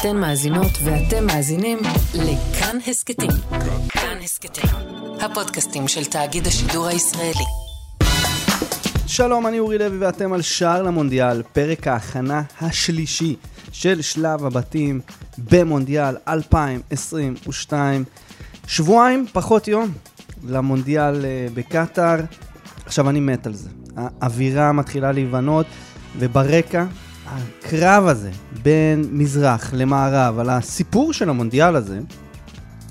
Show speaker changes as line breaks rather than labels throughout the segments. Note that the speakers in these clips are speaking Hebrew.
אתן מאזינות ואתם מאזינים לכאן הסכתים. כאן הסכתים, הפודקאסטים של תאגיד השידור הישראלי.
שלום, אני אורי לוי ואתם על שער למונדיאל, פרק ההכנה השלישי של שלב הבתים במונדיאל 2022. שבועיים, פחות יום, למונדיאל אה, בקטאר. עכשיו, אני מת על זה. האווירה מתחילה להיבנות, וברקע, הקרב הזה בין מזרח למערב, על הסיפור של המונדיאל הזה,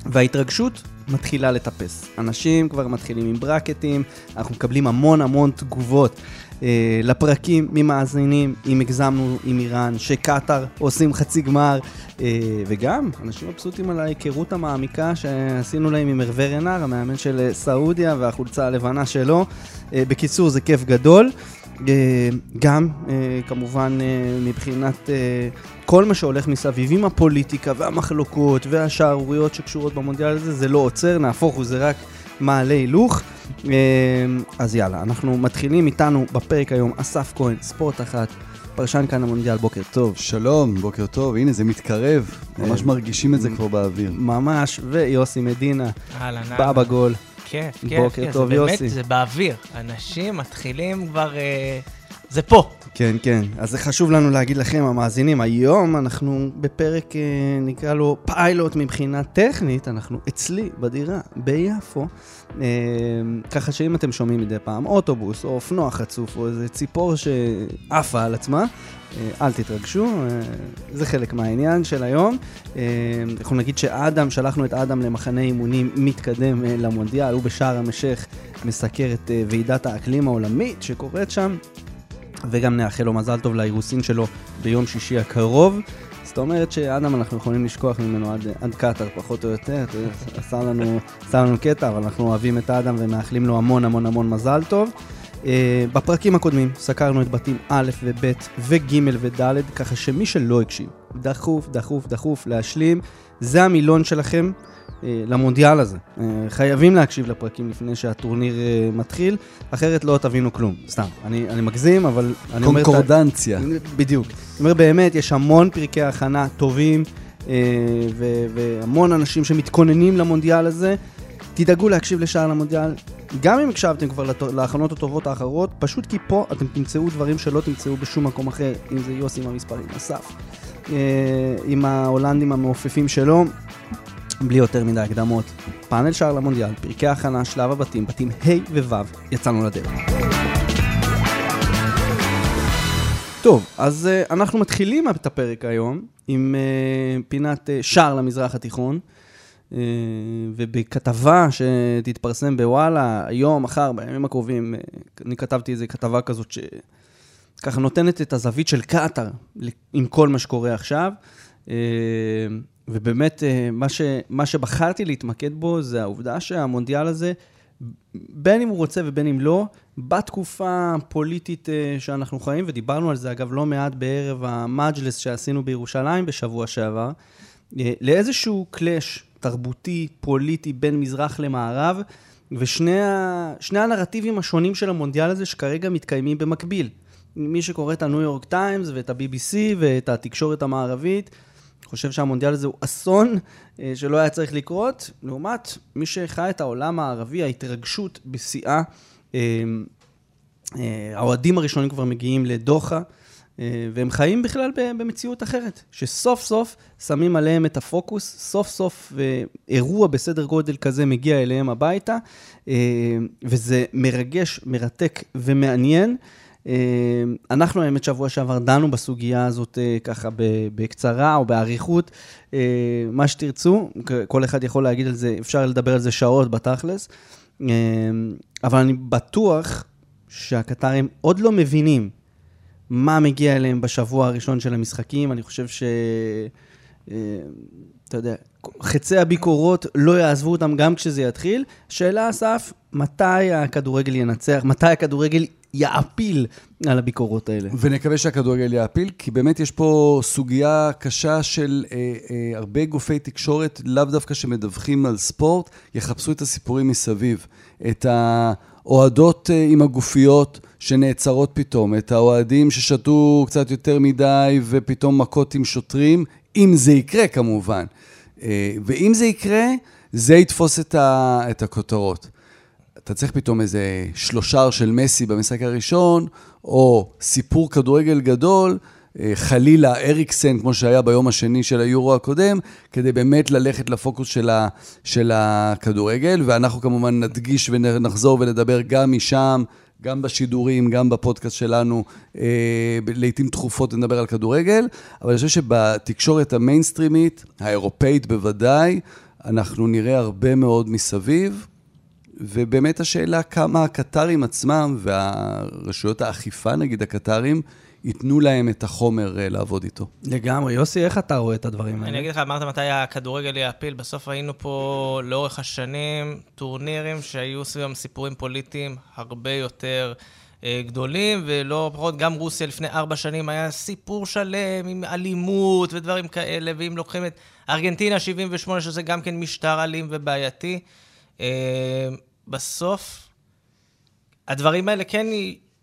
וההתרגשות מתחילה לטפס. אנשים כבר מתחילים עם ברקטים, אנחנו מקבלים המון המון תגובות אה, לפרקים ממאזינים, אם הגזמנו עם איראן, שקטאר עושים חצי גמר, אה, וגם אנשים מבסוטים על ההיכרות המעמיקה שעשינו להם עם הרווה רנר, המאמן של סעודיה והחולצה הלבנה שלו. אה, בקיצור, זה כיף גדול. אה, גם, אה, כמובן, אה, מבחינת כל מה שהולך מסביב עם הפוליטיקה והמחלוקות והשערוריות שקשורות במונדיאל הזה, זה לא עוצר, נהפוך הוא, זה רק מעלה הילוך. אז יאללה, אנחנו מתחילים איתנו בפרק היום, אסף כהן, ספורט אחת. פרשן כאן המונדיאל, בוקר טוב.
שלום, בוקר טוב, הנה זה מתקרב, ממש מרגישים את זה כבר באוויר.
ממש, ויוסי מדינה, בא בגול.
כיף, כיף,
בוקר
כיף.
טוב,
זה
יוסי.
באמת, זה באוויר. אנשים מתחילים כבר... אה, זה פה.
כן, כן. אז זה חשוב לנו להגיד לכם, המאזינים, היום אנחנו בפרק, אה, נקרא לו פיילוט מבחינה טכנית, אנחנו אצלי, בדירה, ביפו. אה, ככה שאם אתם שומעים מדי פעם אוטובוס, או אופנוע חצוף, או איזה ציפור שעפה על עצמה, אל תתרגשו, אה, זה חלק מהעניין של היום. אה, אנחנו נגיד שאדם, שלחנו את אדם למחנה אימונים מתקדם אה, למונדיאל, הוא בשער המשך מסקר את אה, ועידת האקלים העולמית שקורית שם. וגם נאחל לו מזל טוב לאירוסין שלו ביום שישי הקרוב. זאת אומרת שאדם, אנחנו יכולים לשכוח ממנו עד, עד קטאר, פחות או יותר. עשה לנו, לנו קטע, אבל אנחנו אוהבים את אדם ומאחלים לו המון המון המון מזל טוב. Uh, בפרקים הקודמים סקרנו את בתים א' וב' וג' וד', ככה שמי שלא הקשיב, דחוף, דחוף, דחוף להשלים. זה המילון שלכם. אה, למונדיאל הזה. אה, חייבים להקשיב לפרקים לפני שהטורניר אה, מתחיל, אחרת לא תבינו כלום. סתם, אני, אני מגזים, אבל אני אומר...
קונקורדנציה.
בדיוק. אני אומר, באמת, יש המון פרקי הכנה טובים, והמון אנשים שמתכוננים למונדיאל הזה. תדאגו להקשיב לשער למונדיאל, גם אם הקשבתם כבר להכנות הטובות האחרות, פשוט כי פה אתם תמצאו דברים שלא תמצאו בשום מקום אחר, אם זה יוסי עם המספרים, אסף, עם ההולנדים המעופפים שלו. בלי יותר מדי הקדמות, פאנל שער למונדיאל, פרקי הכנה, שלב הבתים, בתים ה' וו', יצאנו לדרך. טוב, אז uh, אנחנו מתחילים את הפרק היום עם uh, פינת שער למזרח התיכון, ובכתבה שתתפרסם בוואלה, היום, מחר, בימים הקרובים, uh, אני כתבתי איזה כתבה כזאת שככה נותנת את הזווית של קטאר עם כל מה שקורה עכשיו. Uh, ובאמת, אה, מה, ש, מה שבחרתי להתמקד בו זה העובדה שהמונדיאל הזה, בין אם הוא רוצה ובין אם לא, בתקופה הפוליטית אה, שאנחנו חיים, ודיברנו על זה אגב לא מעט בערב המג'לס שעשינו בירושלים בשבוע שעבר, אה, לאיזשהו קלאש תרבותי, פוליטי, בין מזרח למערב, ושני ה, הנרטיבים השונים של המונדיאל הזה שכרגע מתקיימים במקביל. מי שקורא את הניו יורק טיימס ואת ה-BBC ואת התקשורת המערבית, חושב שהמונדיאל הזה הוא אסון אה, שלא היה צריך לקרות, לעומת מי שחי את העולם הערבי, ההתרגשות בשיאה. אה, אה, האוהדים הראשונים כבר מגיעים לדוחה, והם חיים בכלל במציאות אחרת, שסוף סוף שמים עליהם את הפוקוס, סוף סוף אירוע בסדר גודל כזה מגיע אליהם הביתה, וזה מרגש, מרתק ומעניין. אנחנו, האמת, שבוע שעבר דנו בסוגיה הזאת אה, ככה בקצרה או באריכות, אה, מה שתרצו, כל אחד יכול להגיד על זה, אפשר לדבר על זה שעות בתכלס, אבל אני בטוח שהקטרים עוד לא מבינים מה מגיע אליהם בשבוע הראשון של המשחקים, אני חושב ש... אה, אתה יודע, חצי הביקורות לא יעזבו אותם גם כשזה יתחיל. שאלה, אסף, מתי הכדורגל ינצח? מתי הכדורגל יעפיל על הביקורות האלה.
ונקווה שהכדורגל יעפיל, כי באמת יש פה סוגיה קשה של אה, אה, הרבה גופי תקשורת, לאו דווקא שמדווחים על ספורט, יחפשו את הסיפורים מסביב. את האוהדות אה, עם הגופיות שנעצרות פתאום, את האוהדים ששתו קצת יותר מדי ופתאום מכות עם שוטרים. אם זה יקרה כמובן. אה, ואם זה יקרה, זה יתפוס את, ה, את הכותרות. אתה צריך פתאום איזה שלושר של מסי במשחק הראשון, או סיפור כדורגל גדול, אה, חלילה אריקסן, כמו שהיה ביום השני של היורו הקודם, כדי באמת ללכת לפוקוס של, ה, של הכדורגל, ואנחנו כמובן נדגיש ונחזור ונדבר גם משם, גם בשידורים, גם בפודקאסט שלנו, אה, לעיתים תכופות נדבר על כדורגל, אבל אני חושב שבתקשורת המיינסטרימית, האירופאית בוודאי, אנחנו נראה הרבה מאוד מסביב, ובאמת השאלה כמה הקטרים עצמם והרשויות האכיפה, נגיד הקטרים, ייתנו להם את החומר אה, לעבוד איתו.
לגמרי. יוסי, איך אתה רואה את הדברים האלה?
אני אגיד לך, אמרת מתי הכדורגל יעפיל, בסוף ראינו פה לאורך השנים טורנירים שהיו סביבם סיפורים פוליטיים הרבה יותר אה, גדולים, ולא פחות, גם רוסיה לפני ארבע שנים היה סיפור שלם עם אלימות ודברים כאלה, ואם לוקחים את ארגנטינה 78, שזה גם כן משטר אלים ובעייתי, אה, בסוף הדברים האלה כן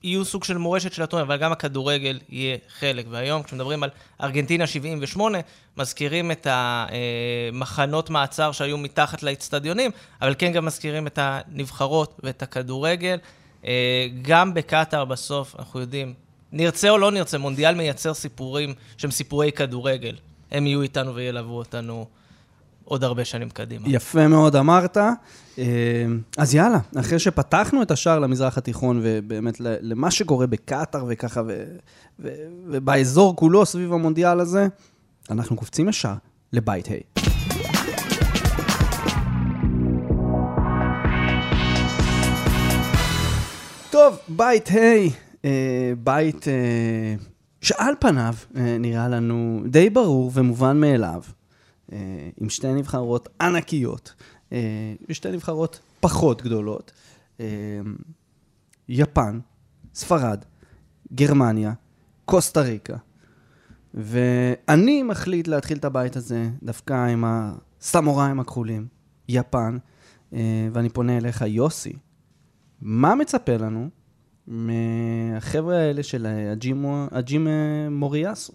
יהיו סוג של מורשת של הטורניר, אבל גם הכדורגל יהיה חלק. והיום, כשמדברים על ארגנטינה 78, מזכירים את המחנות מעצר שהיו מתחת לאצטדיונים, אבל כן גם מזכירים את הנבחרות ואת הכדורגל. אה, גם בקטאר בסוף, אנחנו יודעים, נרצה או לא נרצה, מונדיאל מייצר סיפורים שהם סיפורי כדורגל. הם יהיו איתנו וילוו אותנו עוד הרבה שנים קדימה.
יפה מאוד אמרת. אה, אז יאללה, אחרי שפתחנו את השער למזרח התיכון, ובאמת למה שקורה בקטאר וככה, ו, ו, ובאזור כולו סביב המונדיאל הזה, אנחנו קופצים ישר לבית ה'. טוב, בית ה', אה, בית אה, שעל פניו נראה לנו די ברור ומובן מאליו. אה, עם שתי נבחרות ענקיות, אה, ושתי נבחרות פחות גדולות. אה, יפן, ספרד, גרמניה, קוסטה ריקה. ואני מחליט להתחיל את הבית הזה דווקא עם הסמוראים הכחולים, יפן, ואני פונה אליך, יוסי. מה מצפה לנו מהחבר'ה האלה של הג'ים מוריאסו?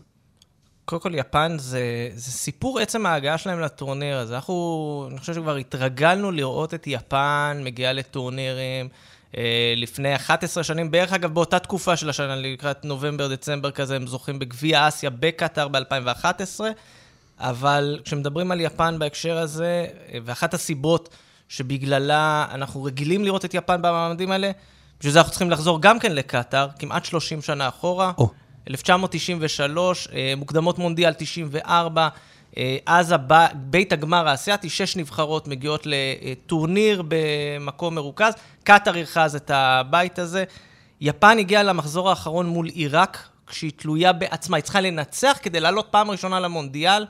קודם כל, יפן זה, זה סיפור עצם ההגעה שלהם לטורניר הזה. אנחנו, אני חושב שכבר התרגלנו לראות את יפן מגיעה לטורנירים אה, לפני 11 שנים, בערך אגב באותה תקופה של השנה, לקראת נובמבר-דצמבר כזה, הם זוכים בגביע אסיה בקטאר ב-2011, אבל כשמדברים על יפן בהקשר הזה, אה, ואחת הסיבות שבגללה אנחנו רגילים לראות את יפן במעמדים האלה, בשביל זה אנחנו צריכים לחזור גם כן לקטאר, כמעט 30 שנה אחורה. Oh. 1993, אה, מוקדמות מונדיאל 94, אה, אז הבא, בית הגמר האסייתי, שש נבחרות מגיעות לטורניר במקום מרוכז. קטאר אירחה אז את הבית הזה. יפן הגיעה למחזור האחרון מול עיראק, כשהיא תלויה בעצמה, היא צריכה לנצח כדי לעלות פעם ראשונה למונדיאל.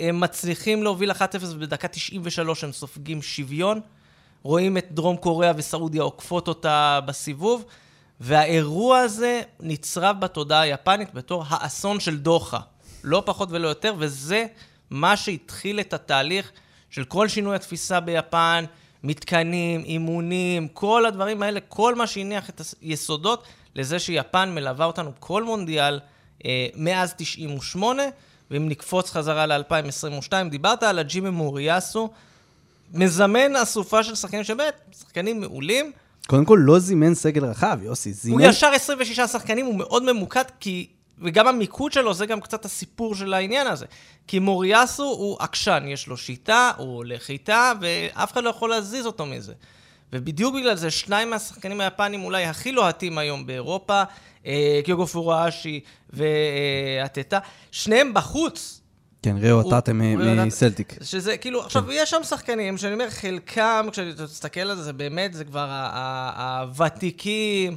הם מצליחים להוביל 1-0 ובדקה 93 הם סופגים שוויון. רואים את דרום קוריאה וסעודיה עוקפות אותה בסיבוב. והאירוע הזה נצרב בתודעה היפנית בתור האסון של דוחה. לא פחות ולא יותר, וזה מה שהתחיל את התהליך של כל שינוי התפיסה ביפן, מתקנים, אימונים, כל הדברים האלה, כל מה שהניח את היסודות לזה שיפן מלווה אותנו כל מונדיאל אה, מאז 98, ואם נקפוץ חזרה ל-2022, דיברת על הג'ימי מוריאסו, מזמן אסופה של שחקנים שבאמת, שחקנים מעולים,
קודם כל, לא זימן סגל רחב, יוסי, זימן...
הוא ישר 26 שחקנים, הוא מאוד ממוקד, כי... וגם המיקוד שלו זה גם קצת הסיפור של העניין הזה. כי מוריאסו הוא עקשן, יש לו שיטה, הוא הולך איתה, ואף אחד לא יכול להזיז אותו מזה. ובדיוק בגלל זה, שניים מהשחקנים היפנים אולי הכי לוהטים היום באירופה, אה, קיוגו פורואשי ואטטה, שניהם בחוץ,
כן, ראו טאטה מסלטיק.
שזה כאילו, עכשיו, כן. יש שם שחקנים שאני אומר, חלקם, כשאתה תסתכל על זה, זה באמת, זה כבר הוותיקים,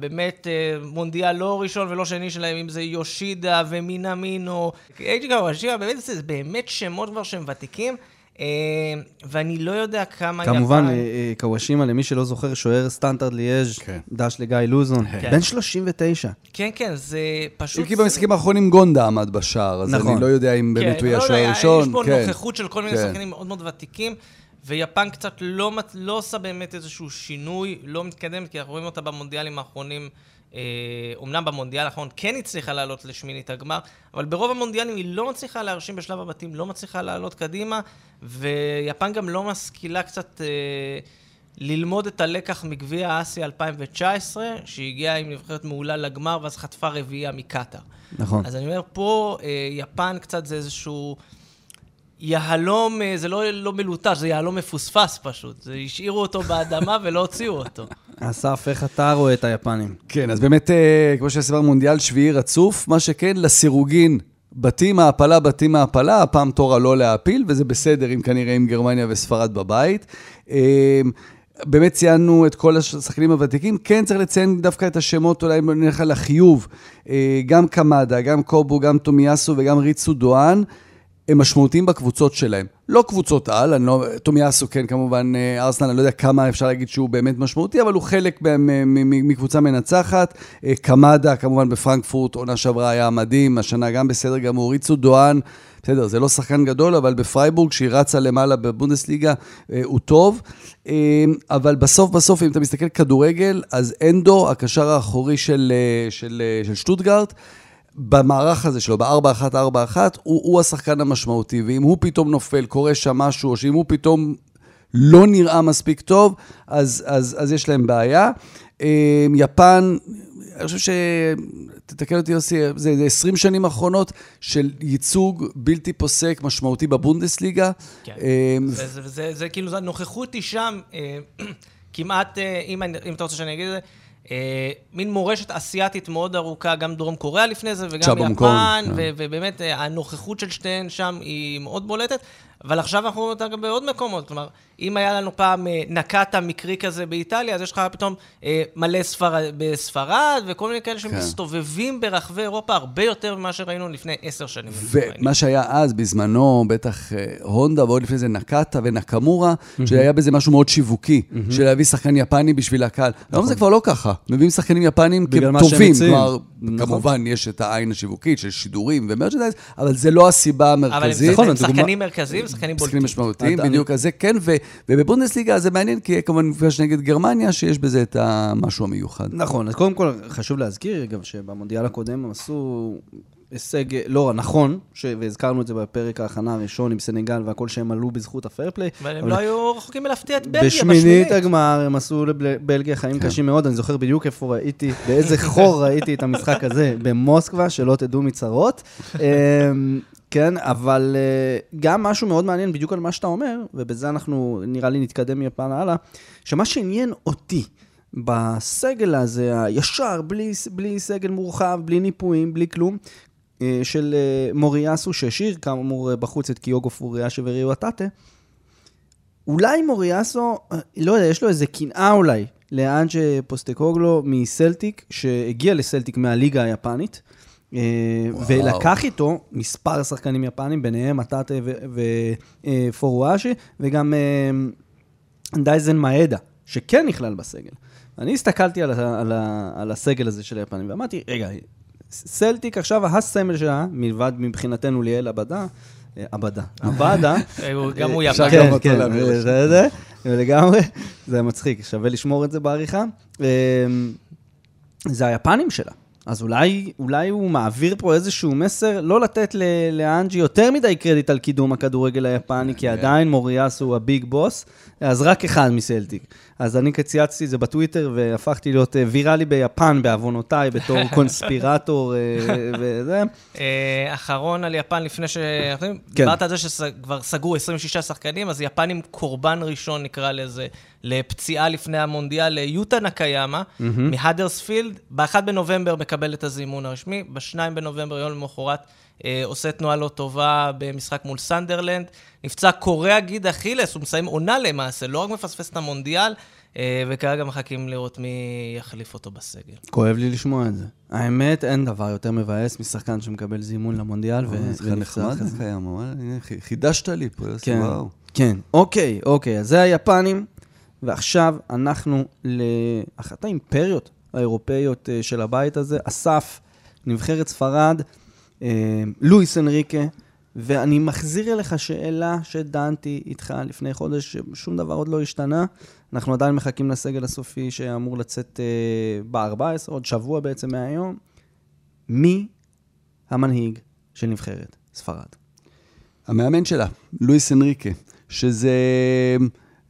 באמת אה, מונדיאל לא ראשון ולא שני שלהם, אם זה יושידה ומינמינו. אייג'י קוואשימה, באמת, זה באמת שמות כבר שהם ותיקים. אה, ואני לא יודע כמה...
כמובן, יפן... אה, קוואשימה, למי שלא זוכר, שוער סטנדרט ליאז', כן. דש לגיא לוזון, כן. בן 39.
כן, כן, זה פשוט...
כי במשחקים האחרונים גונדה עמד בשער, אז נכון. אני לא יודע אם באמת כן, הוא יהיה לא השוער הראשון.
יש פה כן. נוכחות של כל מיני כן. שחקנים מאוד מאוד ותיקים. ויפן קצת לא, לא עושה באמת איזשהו שינוי, לא מתקדמת, כי אנחנו רואים אותה במונדיאלים האחרונים אומנם במונדיאל האחרון כן הצליחה לעלות לשמינית הגמר, אבל ברוב המונדיאלים היא לא מצליחה להרשים בשלב הבתים, לא מצליחה לעלות קדימה, ויפן גם לא משכילה קצת... ללמוד את הלקח מגביע אסיה 2019, שהגיעה עם נבחרת מעולה לגמר, ואז חטפה רביעייה מקטאר.
נכון.
אז אני אומר, פה יפן קצת זה איזשהו יהלום, זה לא, לא מלוטש, זה יהלום מפוספס פשוט. זה השאירו אותו באדמה ולא הוציאו אותו.
אסף, איך אתה רואה את היפנים?
כן, אז באמת, כמו שעשינו מונדיאל שביעי רצוף, מה שכן, לסירוגין בתים העפלה, בתים העפלה, הפעם תורה לא להעפיל, וזה בסדר, אם כנראה עם גרמניה וספרד בבית. באמת ציינו את כל השחקנים הוותיקים, כן צריך לציין דווקא את השמות, אולי נלך על החיוב, גם קמדה, גם קובו, גם תומיאסו וגם ריצו דואן, הם משמעותיים בקבוצות שלהם. לא קבוצות על, אני לא, תומיאסו כן, כמובן, ארסנל, אני לא יודע כמה אפשר להגיד שהוא באמת משמעותי, אבל הוא חלק מקבוצה מנצחת. קמדה, כמובן בפרנקפורט, עונה שעברה היה מדהים, השנה גם בסדר גמור, ריצו דואן, בסדר, זה לא שחקן גדול, אבל בפרייבורג, שהיא רצה למעלה בבונדסליגה, הוא טוב. אבל בסוף בסוף, אם אתה מסתכל כדורגל, אז אנדו, הקשר האחורי של, של, של שטוטגארט, במערך הזה שלו, ב-4-1-4-1, הוא, הוא השחקן המשמעותי, ואם הוא פתאום נופל, קורה שם משהו, או שאם הוא פתאום לא נראה מספיק טוב, אז, אז, אז יש להם בעיה. יפן, אני חושב ש... תתקן אותי יוסי, זה, זה 20 שנים אחרונות של ייצוג בלתי פוסק משמעותי בבונדסליגה.
כן, זה, זה, זה, זה כאילו, הנוכחות היא שם, כמעט, אם, אם אתה רוצה שאני אגיד את זה, אה, מין מורשת אסיאתית מאוד ארוכה, גם דרום קוריאה לפני זה, וגם יפן, ובאמת הנוכחות של שתיהן שם היא מאוד בולטת. אבל עכשיו אנחנו רואים אותה גם בעוד מקומות. כלומר, אם היה לנו פעם נקטה מקרי כזה באיטליה, אז יש לך פתאום אה, מלא ספרד, בספרד, וכל מיני כאלה שמסתובבים כן. ברחבי אירופה הרבה יותר ממה שראינו לפני עשר שנים.
ומה שהיה אז, בזמנו, בטח אה, הונדה, ועוד לפני זה נקטה ונקמורה, mm-hmm. שהיה בזה משהו מאוד שיווקי, mm-hmm. של להביא שחקן יפני בשביל הקהל. נכון. היום זה כבר לא ככה. מביאים שחקנים יפנים כטובים. כלומר, נכון. כמובן, יש את העין השיווקית של שידורים ומרצ'נדייז, אבל זה לא הסיבה המרכזית.
אבל הם שחקנים מרכזיים, שחקנים בולטים.
שחקנים משמעותיים, בדיוק, אז זה כן, ובבונדסליגה זה מעניין, כי כמובן מפגש נגד גרמניה, שיש בזה את המשהו המיוחד.
נכון, אז קודם כל חשוב להזכיר, אגב, שבמונדיאל הקודם הם עשו הישג לא רע, נכון, והזכרנו את זה בפרק ההכנה הראשון עם סנגל והכל שהם עלו בזכות הפיירפליי.
אבל הם לא היו רחוקים מלהפתיע את בלגיה
בשמינית הגמר, הם עשו לבלגיה חיים כן. קשים מאוד, אני זוכר בדיוק איפה ראיתי, באיזה חור ראיתי את המשחק הזה, במוסקבה, שלא תדעו מצרות. כן, אבל גם משהו מאוד מעניין בדיוק על מה שאתה אומר, ובזה אנחנו, נראה לי, נתקדם מיפן הלאה, שמה שעניין אותי בסגל הזה, הישר, בלי, בלי סגל מורחב, בלי ניפויים, בלי כלום, של מוריאסו, שהשאיר כאמור בחוץ את קיוגו פוריאשה וריו אטאטה, אולי מוריאסו, לא יודע, יש לו איזה קנאה אולי לאנג'ה פוסטקוגלו מסלטיק, שהגיע לסלטיק מהליגה היפנית. ולקח איתו מספר שחקנים יפנים, ביניהם אטאטה ופורואשי, וגם דייזן מאדה, שכן נכלל בסגל. אני הסתכלתי על, על, על הסגל הזה של היפנים, ואמרתי, רגע, סלטיק עכשיו הסמל שלה, מלבד מבחינתנו ליאל עבדה, עבדה, עבדה.
גם הוא יפן.
כן, כן, זה, לגמרי, זה מצחיק, שווה לשמור את זה בעריכה. זה היפנים שלה. אז אולי, אולי הוא מעביר פה איזשהו מסר, לא לתת לאנג'י יותר מדי קרדיט על קידום הכדורגל היפני, כי עדיין מוריאס הוא הביג בוס, אז רק אחד מסלטיק. אז אני צייצתי את זה בטוויטר, והפכתי להיות ויראלי ביפן, בעוונותיי, בתור קונספירטור וזה.
אחרון על יפן, לפני ש... דיברת על זה שכבר סגרו 26 שחקנים, אז יפן עם קורבן ראשון, נקרא לזה, לפציעה לפני המונדיאל, יוטה נקיימה, מהדרספילד, ב-1 בנובמבר מקבל את הזימון הרשמי, ב-2 בנובמבר, יום למחרת, עושה תנועה לא טובה במשחק מול סנדרלנד. נפצע קורע גיד אכילס, הוא מסיים עונה למעשה, לא רק מפספס את המונדיאל, וכרגע מחכים לראות מי יחליף אותו בסגל.
כואב לי לשמוע את זה. האמת, אין דבר יותר מבאס משחקן שמקבל זימון למונדיאל
ונפצע. זה קיים, חידשת לי פה, יוסי, וואו.
כן, אוקיי, אוקיי, אז זה היפנים, ועכשיו אנחנו לאחת האימפריות האירופאיות של הבית הזה, אסף, נבחרת ספרד, לואיס אנריקה, ואני מחזיר אליך שאלה שדנתי איתך לפני חודש, שום דבר עוד לא השתנה. אנחנו עדיין מחכים לסגל הסופי שאמור לצאת אה, ב-14, עוד שבוע בעצם מהיום. מי המנהיג של נבחרת ספרד?
המאמן שלה, לואיס אנריקה, שזה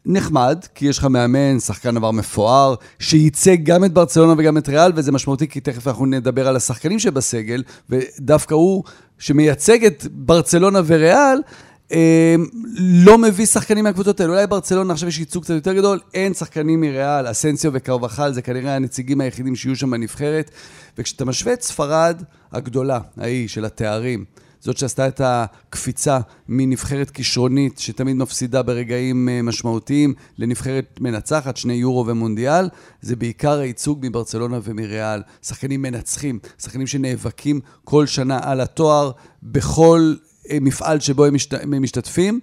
נחמד, כי יש לך מאמן, שחקן עבר מפואר, שייצג גם את ברצלונה וגם את ריאל, וזה משמעותי, כי תכף אנחנו נדבר על השחקנים שבסגל, ודווקא הוא, שמייצג את ברצלונה וריאל, אה, לא מביא שחקנים מהקבוצות האלה. אולי ברצלונה עכשיו יש ייצוג קצת יותר גדול, אין שחקנים מריאל, אסנסיו וקרבחל, זה כנראה הנציגים היחידים שיהיו שם בנבחרת. וכשאתה משווה את ספרד הגדולה, ההיא של התארים, זאת שעשתה את הקפיצה מנבחרת כישרונית, שתמיד מפסידה ברגעים אה, משמעותיים, לנבחרת מנצחת, שני יורו ומונדיאל, זה בעיקר הייצוג מברצלונה ומריאל. שחקנים מנצחים, שחקנים שנאבקים כל שנה על התואר, בכל אה, מפעל שבו הם, משת... הם משתתפים.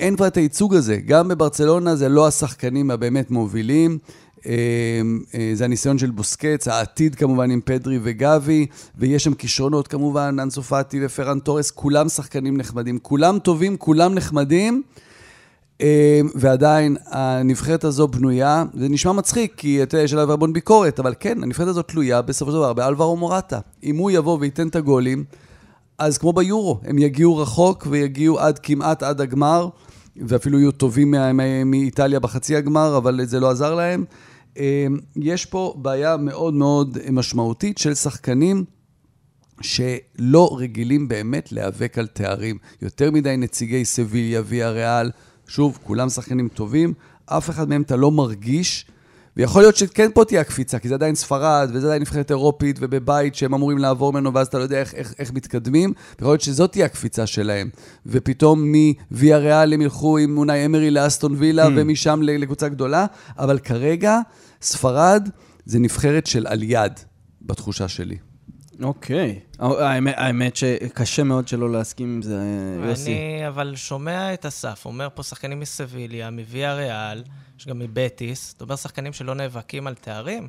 אין כבר את הייצוג הזה. גם בברצלונה זה לא השחקנים הבאמת מובילים. אמ, אה, זה הניסיון של בוסקץ, העתיד כמובן עם פדרי וגבי, ויש שם כישרונות כמובן, אנסו פאטי ופרן תורס, כולם שחקנים נחמדים, כולם טובים, כולם נחמדים. אמ, ועדיין הנבחרת הזו בנויה, זה נשמע מצחיק, כי אתה יודע, יש עליו המון ביקורת, אבל כן, הנבחרת הזו תלויה בסופו של דבר באלברו מורטה. אם הוא יבוא וייתן את הגולים, אז כמו ביורו, הם יגיעו רחוק ויגיעו עד כמעט עד הגמר, ואפילו יהיו טובים מאיטליה בחצי הגמר, אבל זה לא עזר להם. אמ, יש פה בעיה מאוד מאוד משמעותית של שחקנים שלא רגילים באמת להיאבק על תארים. יותר מדי נציגי סביליה, ויה ריאל, שוב, כולם שחקנים טובים, אף אחד מהם אתה לא מרגיש, ויכול להיות שכן פה תהיה הקפיצה, כי זה עדיין ספרד, וזה עדיין נבחרת אירופית, ובבית שהם אמורים לעבור ממנו, ואז אתה לא יודע איך, איך, איך מתקדמים, ויכול להיות שזאת תהיה הקפיצה שלהם. ופתאום מוויה ריאל הם ילכו עם אונאי אמרי לאסטון וילה, mm. ומשם לקבוצה גדולה, אבל כרגע... ספרד זה נבחרת של על יד, בתחושה שלי.
אוקיי. האמת, האמת שקשה מאוד שלא להסכים עם זה, יוסי.
אני אבל שומע את אסף, אומר פה שחקנים מסביליה, מוויה ריאל, יש גם מבטיס, אתה אומר שחקנים שלא נאבקים על תארים?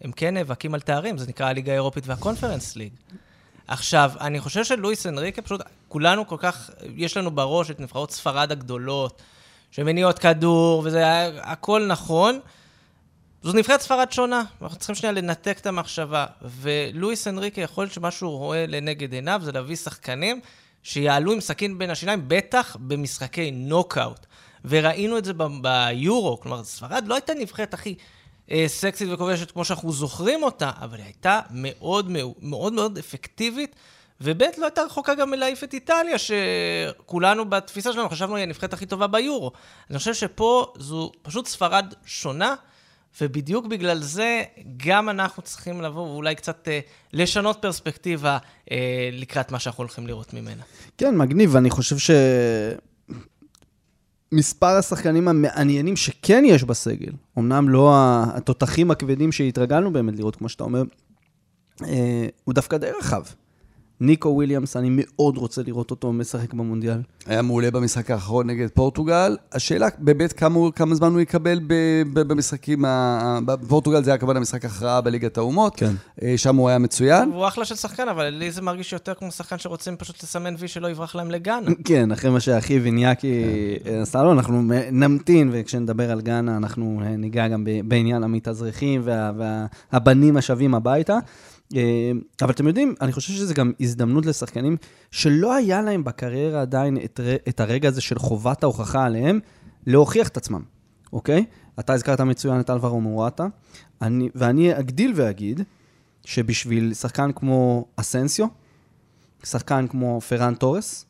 הם כן נאבקים על תארים, זה נקרא הליגה האירופית והקונפרנס ליג. עכשיו, אני חושב שלואיס אנריקה, פשוט כולנו כל כך, יש לנו בראש את נבחרות ספרד הגדולות, שמניעות כדור, וזה הכל נכון. זו נבחרת ספרד שונה, אנחנו צריכים שנייה לנתק את המחשבה. ולואיס אנריקה, יכול להיות שמה שהוא רואה לנגד עיניו זה להביא שחקנים שיעלו עם סכין בין השיניים, בטח במשחקי נוקאוט. וראינו את זה ביורו, כלומר, ספרד לא הייתה נבחרת הכי אה, סקסית וכובשת כמו שאנחנו זוכרים אותה, אבל היא הייתה מאוד מאוד מאוד אפקטיבית. וב' לא הייתה רחוקה גם מלהעיף את איטליה, שכולנו בתפיסה שלנו חשבנו היא הנבחרת הכי טובה ביורו. אני חושב שפה זו פשוט ספרד שונה, ובדיוק בגלל זה, גם אנחנו צריכים לבוא ואולי קצת אה, לשנות פרספקטיבה אה, לקראת מה שאנחנו הולכים לראות ממנה.
כן, מגניב, אני חושב ש... מספר השחקנים המעניינים שכן יש בסגל, אמנם לא התותחים הכבדים שהתרגלנו באמת לראות, כמו שאתה אומר, אה, הוא דווקא די רחב. ניקו וויליאמס, אני מאוד רוצה לראות אותו משחק במונדיאל.
היה מעולה במשחק האחרון נגד פורטוגל. השאלה באמת כמה, כמה זמן הוא יקבל ב, ב, במשחקים, ה, בפורטוגל זה היה כמובן המשחק הכרעה בליגת האומות, כן. אה, שם הוא היה מצוין.
הוא אחלה של שחקן, אבל לי זה מרגיש יותר כמו שחקן שרוצים פשוט לסמן וי שלא יברח להם לגאנה.
כן, אחרי מה שאחיו איניאקי כן. אה, עשה לו, אנחנו נמתין, וכשנדבר על גאנה, אנחנו אה, ניגע גם בעניין המתאזרחים והבנים וה, השבים הביתה. אה, אבל אתם יודעים, אני חושב שזו גם הזדמנות לשחקנים שלא היה להם בקריירה עדיין את, את הרגע הזה של חובת ההוכחה עליהם, להוכיח את עצמם, אוקיי? אתה הזכרת מצוין את אלברו מורטה, ואני אגדיל ואגיד שבשביל שחקן כמו אסנסיו, שחקן כמו פרן תורס,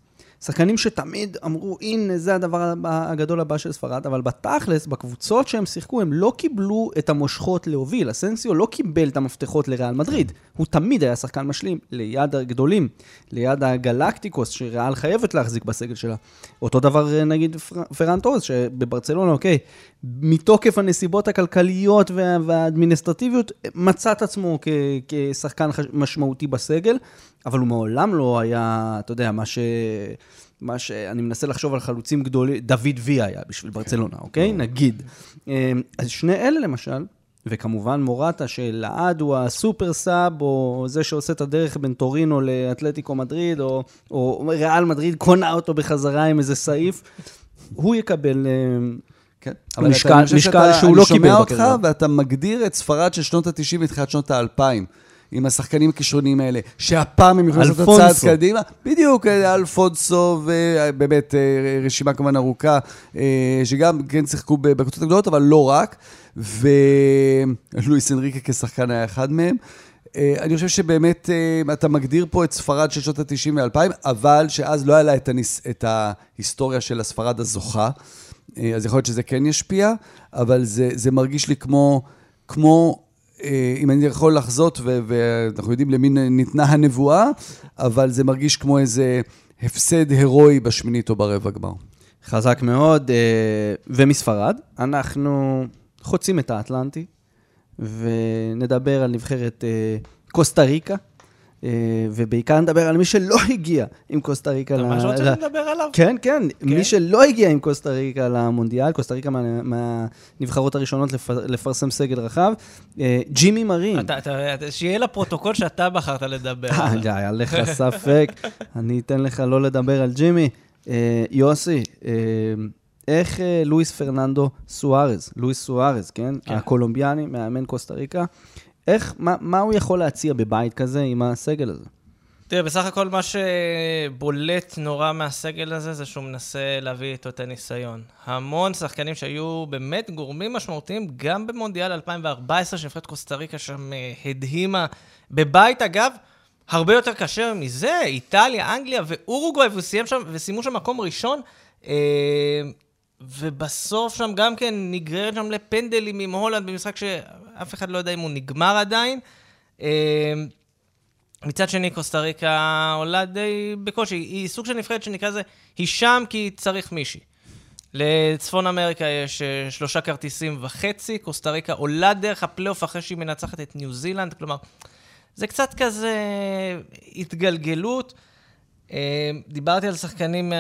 שחקנים שתמיד אמרו, הנה, זה הדבר הגדול הבא של ספרד, אבל בתכלס, בקבוצות שהם שיחקו, הם לא קיבלו את המושכות להוביל. אסנסיו לא קיבל את המפתחות לריאל מדריד. הוא תמיד היה שחקן משלים, ליד הגדולים, ליד הגלקטיקוס, שריאל חייבת להחזיק בסגל שלה. אותו דבר, נגיד, פרן טורס, שבברצלונה, אוקיי, מתוקף הנסיבות הכלכליות וה- והאדמיניסטרטיביות, מצא את עצמו כ- כשחקן משמעותי בסגל, אבל הוא מעולם לא היה, אתה יודע, מה ש... מה שאני מנסה לחשוב על חלוצים גדולים, דוד וייה בשביל ברצלונה, אוקיי? נגיד. אמ, אז שני אלה למשל, וכמובן מורטה, שלעד הוא ה super sub, או זה שעושה את הדרך בין טורינו לאתלטיקו מדריד, או, או ריאל מדריד קונה אותו בחזרה עם איזה סעיף, הוא יקבל... אה,
כן.
משקל- משקל שהוא לא קיבל
אני שומע אותך. ואתה מגדיר את ספרד של שנות ה-90 ותחילת שנות ה-2000. עם השחקנים הכישרוניים האלה, שהפעם הם יכולים לעשות את הצעד. קדימה. בדיוק, אה, אלפונסו, ובאמת אה, רשימה כמובן ארוכה, אה, שגם כן שיחקו בקבוצות הגדולות, אבל לא רק. ולואיס אנריקה כשחקן היה אחד מהם. אה, אני חושב שבאמת אה, אתה מגדיר פה את ספרד של שנות ה-90 וה-2000, אבל שאז לא היה לה את, הניס, את ההיסטוריה של הספרד הזוכה. אה, אז יכול להיות שזה כן ישפיע, אבל זה, זה מרגיש לי כמו, כמו, אה, אם אני יכול לחזות, ואנחנו יודעים למי ניתנה הנבואה, אבל זה מרגיש כמו איזה הפסד הירואי בשמינית או ברבע גמר.
חזק מאוד. אה, ומספרד, אנחנו חוצים את האטלנטי, ונדבר על נבחרת אה, קוסטה ריקה, אה, ובעיקר נדבר על מי שלא הגיע עם קוסטה ריקה.
מה
ל-
שרציתי לדבר עליו.
כן, כן, מי שלא הגיע עם קוסטה ריקה למונדיאל, קוסטה ריקה מה- מהנבחרות הראשונות לפ- לפרסם סגל רחב, אה, ג'ימי מרין.
אתה- אתה- אתה- שיהיה לפרוטוקול שאתה בחרת לדבר
אה,
עליו.
היה לך ספק, אני אתן לך לא לדבר על ג'ימי. אה, יוסי, אה, איך אה, לואיס פרננדו סוארז, לואיס סוארז, כן?
כן.
הקולומביאני, מאמן קוסטה ריקה, איך, מה, מה הוא יכול להציע בבית כזה עם הסגל הזה?
תראה, בסך הכל מה שבולט נורא מהסגל הזה, זה שהוא מנסה להביא איתו את הניסיון. המון שחקנים שהיו באמת גורמים משמעותיים, גם במונדיאל 2014, שנבחרת קוסטה ריקה שם אה, הדהימה. בבית, אגב, הרבה יותר קשה מזה, איטליה, אנגליה ואורוגוואי, וסיים שם, וסיימו שם מקום ראשון. אה, ובסוף שם גם כן נגררת שם לפנדלים עם הולנד במשחק שאף אחד לא יודע אם הוא נגמר עדיין. אה, מצד שני, קוסטה ריקה עולה די בקושי. היא סוג של נבחרת שנקרא לזה, היא שם כי צריך מישהי. לצפון אמריקה יש אה, שלושה כרטיסים וחצי, קוסטה ריקה עולה דרך הפלייאוף אחרי שהיא מנצחת את ניו זילנד, כלומר, זה קצת כזה התגלגלות. אה, דיברתי על שחקנים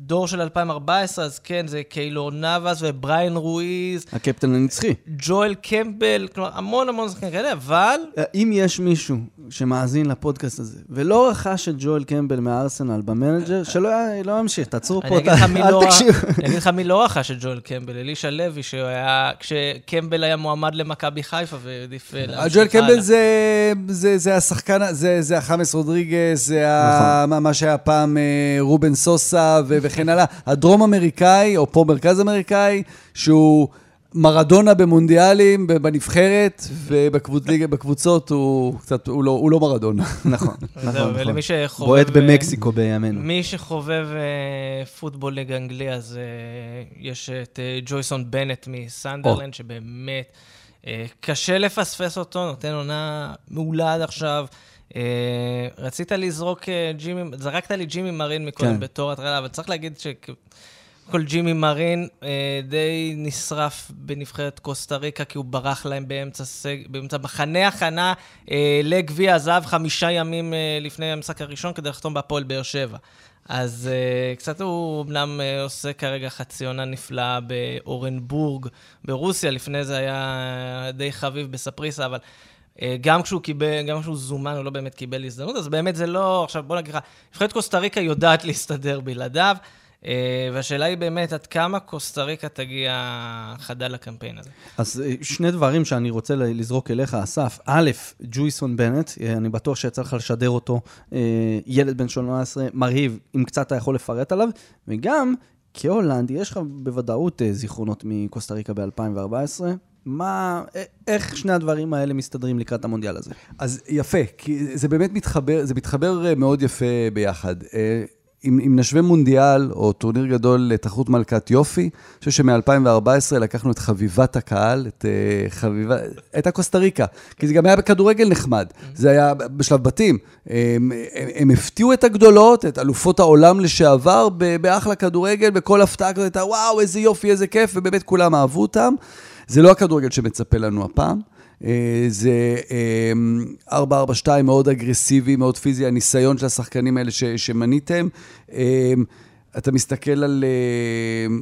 מהדור של 2014, אז כן, זה קיילור נאבס ובריין רואיז,
הקפטן הנצחי.
ג'ואל קמבל, כלומר, המון המון שחקנים כאלה, אבל...
אה, אם יש מישהו שמאזין לפודקאסט הזה, ולא רכש את ג'ואל קמבל מהארסנל במנג'ר, שלא לא ימשיך, תעצרו פה,
לך מי
אל
לא
תקשיב.
אני אגיד לך מי לא רכש את ג'ואל קמבל, אלישע לוי, שהיה, כשקמבל היה מועמד למכבי חיפה והעדיף אה, להמשיך
ג'ואל קמבל
הלאה.
זה, זה, זה השחקן, זה, זה החמאס רודריגז, זה ה, מה, מה שהיה פעם אה, רובן סוסה וכן הלאה. הדרום אמריקאי, או פה מרכז אמריקאי, שהוא מרדונה במונדיאלים, ב- בנבחרת, ובקבוצות הוא קצת, הוא לא, הוא לא מרדונה.
נכון, נכון, נכון.
ולמי שחובב...
בועט
אה,
במקסיקו בימינו.
מי שחובב אה, פוטבול ליג אנגלי, אז אה, יש את ג'ויסון בנט מסנדרלנד, שבאמת קשה לפספס אותו, נותן עונה מעולה עד עכשיו. רצית לזרוק ג'ימי, זרקת לי ג'ימי מרין מקודם
כן.
בתור התחלה, אבל צריך להגיד ש... כל ג'ימי מרין אה, די נשרף בנבחרת קוסטה ריקה, כי הוא ברח להם באמצע, סג... באמצע מחנה הכנה אה, לגביע הזהב חמישה ימים אה, לפני המשחק הראשון כדי לחתום בהפועל באר שבע. אז אה, קצת הוא אמנם אה, עושה כרגע חצי עונה נפלאה באורנבורג, ברוסיה, לפני זה היה די חביב בספריסה, אבל... אה, גם כשהוא קיבל, גם כשהוא זומן, הוא לא באמת קיבל הזדמנות, אז באמת זה לא, עכשיו בוא נגיד לך, נבחרת קוסטה ריקה יודעת להסתדר בלעדיו, והשאלה היא באמת עד כמה קוסטה ריקה תגיע חדה לקמפיין הזה.
אז אה, שני דברים שאני רוצה לזרוק אליך, אסף. א', ג'ויסון בנט, אה, אני בטוח שיצא לך לשדר אותו, אה, ילד בן 18, מרהיב, אם קצת אתה יכול לפרט עליו, וגם, כהולנדי, יש לך בוודאות אה, זיכרונות מקוסטה ריקה ב-2014. מה, איך שני הדברים האלה מסתדרים לקראת המונדיאל הזה?
אז יפה, כי זה באמת מתחבר, זה מתחבר אה, מאוד יפה ביחד. אם, אם נשווה מונדיאל או טורניר גדול לתחרות מלכת יופי, אני חושב שמ-2014 לקחנו את חביבת הקהל, את אה, חביבה, הייתה קוסטה ריקה, כי זה גם היה בכדורגל נחמד, זה היה בשלב בתים. הם, הם, הם הפתיעו את הגדולות, את אלופות העולם לשעבר, באחלה כדורגל, בכל הפתעה כזאת הייתה, וואו, איזה יופי, איזה כיף, ובאמת כולם אהבו אותם. זה לא הכדורגל שמצפה לנו הפעם. אה, זה אה, 4-4-2 מאוד אגרסיבי, מאוד פיזי, הניסיון של השחקנים האלה ש- שמניתם. אה, אתה מסתכל על, אה,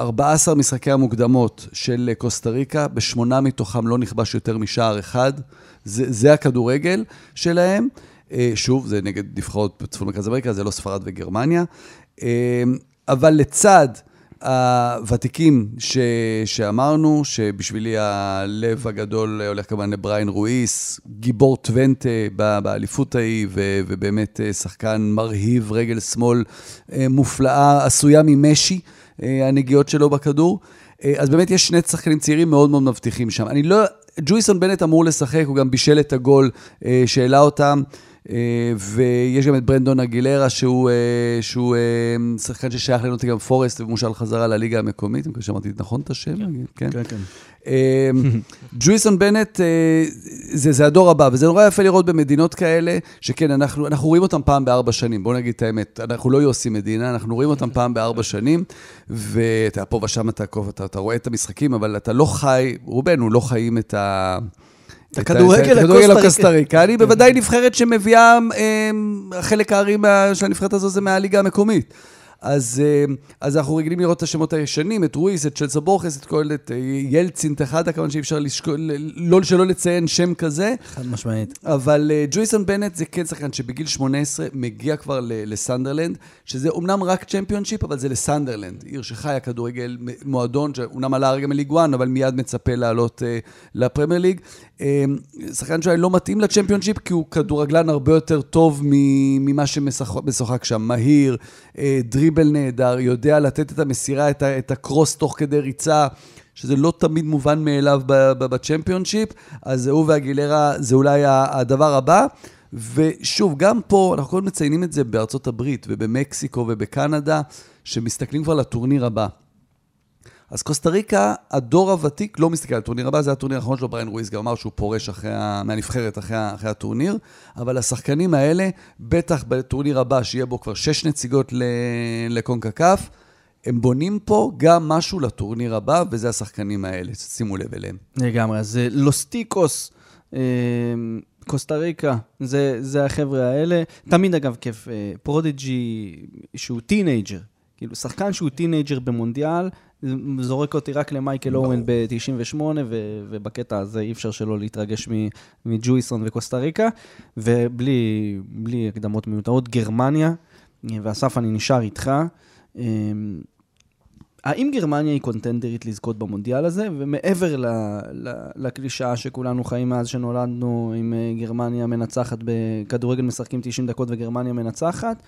14 משחקי המוקדמות של קוסטה ריקה, בשמונה מתוכם לא נכבש יותר משער אחד. זה, זה הכדורגל שלהם. אה, שוב, זה נגד נבחרות בצפון מרכז אמריקה, זה לא ספרד וגרמניה. אה, אבל לצד הוותיקים ש, שאמרנו, שבשבילי הלב הגדול הולך כמובן לבריין רואיס, גיבור טוונטה באליפות ההיא, ו, ובאמת אה, שחקן מרהיב, רגל שמאל מופלאה, עשויה ממשי, הנגיעות שלו בכדור. אז באמת יש שני שחקנים צעירים מאוד מאוד מבטיחים שם. אני לא... ג'ויסון בנט אמור לשחק, הוא גם בישל את הגול שהעלה אותם. אה, ויש גם את ברנדון אגילרה, שהוא, אה, שהוא אה, שחקן ששייך לנוטיגם פורסט, ומושל חזרה לליגה המקומית, אני חושב שאמרתי נכון את השם?
כן, כן. כן.
ג'ויסון בנט, זה, זה הדור הבא, וזה נורא יפה לראות במדינות כאלה, שכן, אנחנו, אנחנו רואים אותם פעם בארבע שנים, בואו נגיד את האמת, אנחנו לא יוסי מדינה, אנחנו רואים אותם פעם בארבע שנים, ואתה פה ושם אתה, אתה, אתה רואה את המשחקים, אבל אתה לא חי, רובנו לא חיים את ה...
הכדורגל
הקוסטריקני, בוודאי נבחרת שמביאה, אמ, חלק הארי של הנבחרת הזו זה מהליגה המקומית. אז, אה, אז אנחנו רגילים לראות את השמות הישנים, את רויס, את צ'לסה בורכס, את כל, את אה, ילצין תחדה, כמובן שאי אפשר לשקול, לא, שלא לציין שם כזה.
חד משמעית.
אבל uh, ג'ויסון בנט זה כן שחקן שבגיל 18 מגיע כבר לסנדרלנד, שזה אומנם רק צ'מפיונשיפ, אבל זה לסנדרלנד, עיר שחיה כדורגל, מועדון, שאומנם עלה הרגע מליג 1, אבל מיד מצפה לעלות uh, לפרמייר ליג. Uh, שחקן שאולי לא מתאים לצ'מפיונשיפ, כי הוא כדורגלן הרבה יותר טוב ממה שמשוחק שם, מהיר, uh, דריבל נהדר, יודע לתת את המסירה, את, ה, את הקרוס תוך כדי ריצה, שזה לא תמיד מובן מאליו בצ'מפיונשיפ, אז הוא והגילרה זה אולי הדבר הבא. ושוב, גם פה, אנחנו קודם מציינים את זה בארצות הברית ובמקסיקו ובקנדה, שמסתכלים כבר לטורניר הבא. אז קוסטה ריקה, הדור הוותיק לא מסתכל על הטורניר הבא, זה הטורניר האחרון שלו, בריין רויס גם אמר שהוא פורש אחרי, מהנבחרת אחרי, אחרי הטורניר, אבל השחקנים האלה, בטח בטורניר הבא, שיהיה בו כבר שש נציגות לקונקקף, הם בונים פה גם משהו לטורניר הבא, וזה השחקנים האלה, שימו לב אליהם.
לגמרי, אז אה, לוס טיקוס, אה, קוסטה ריקה, זה, זה החבר'ה האלה. תמיד אגב כיף, אה, prodigy שהוא teenager, כאילו שחקן שהוא teenager במונדיאל, זורק אותי רק למייקל אואן ב-98, ובקטע הזה אי אפשר שלא להתרגש מג'ויסון וקוסטה ריקה, ובלי הקדמות מיותרות, גרמניה, ואסף, אני נשאר איתך. אמ, האם גרמניה היא קונטנדרית לזכות במונדיאל הזה? ומעבר לקלישאה שכולנו חיים מאז שנולדנו עם אה, גרמניה מנצחת בכדורגל משחקים 90 דקות וגרמניה מנצחת,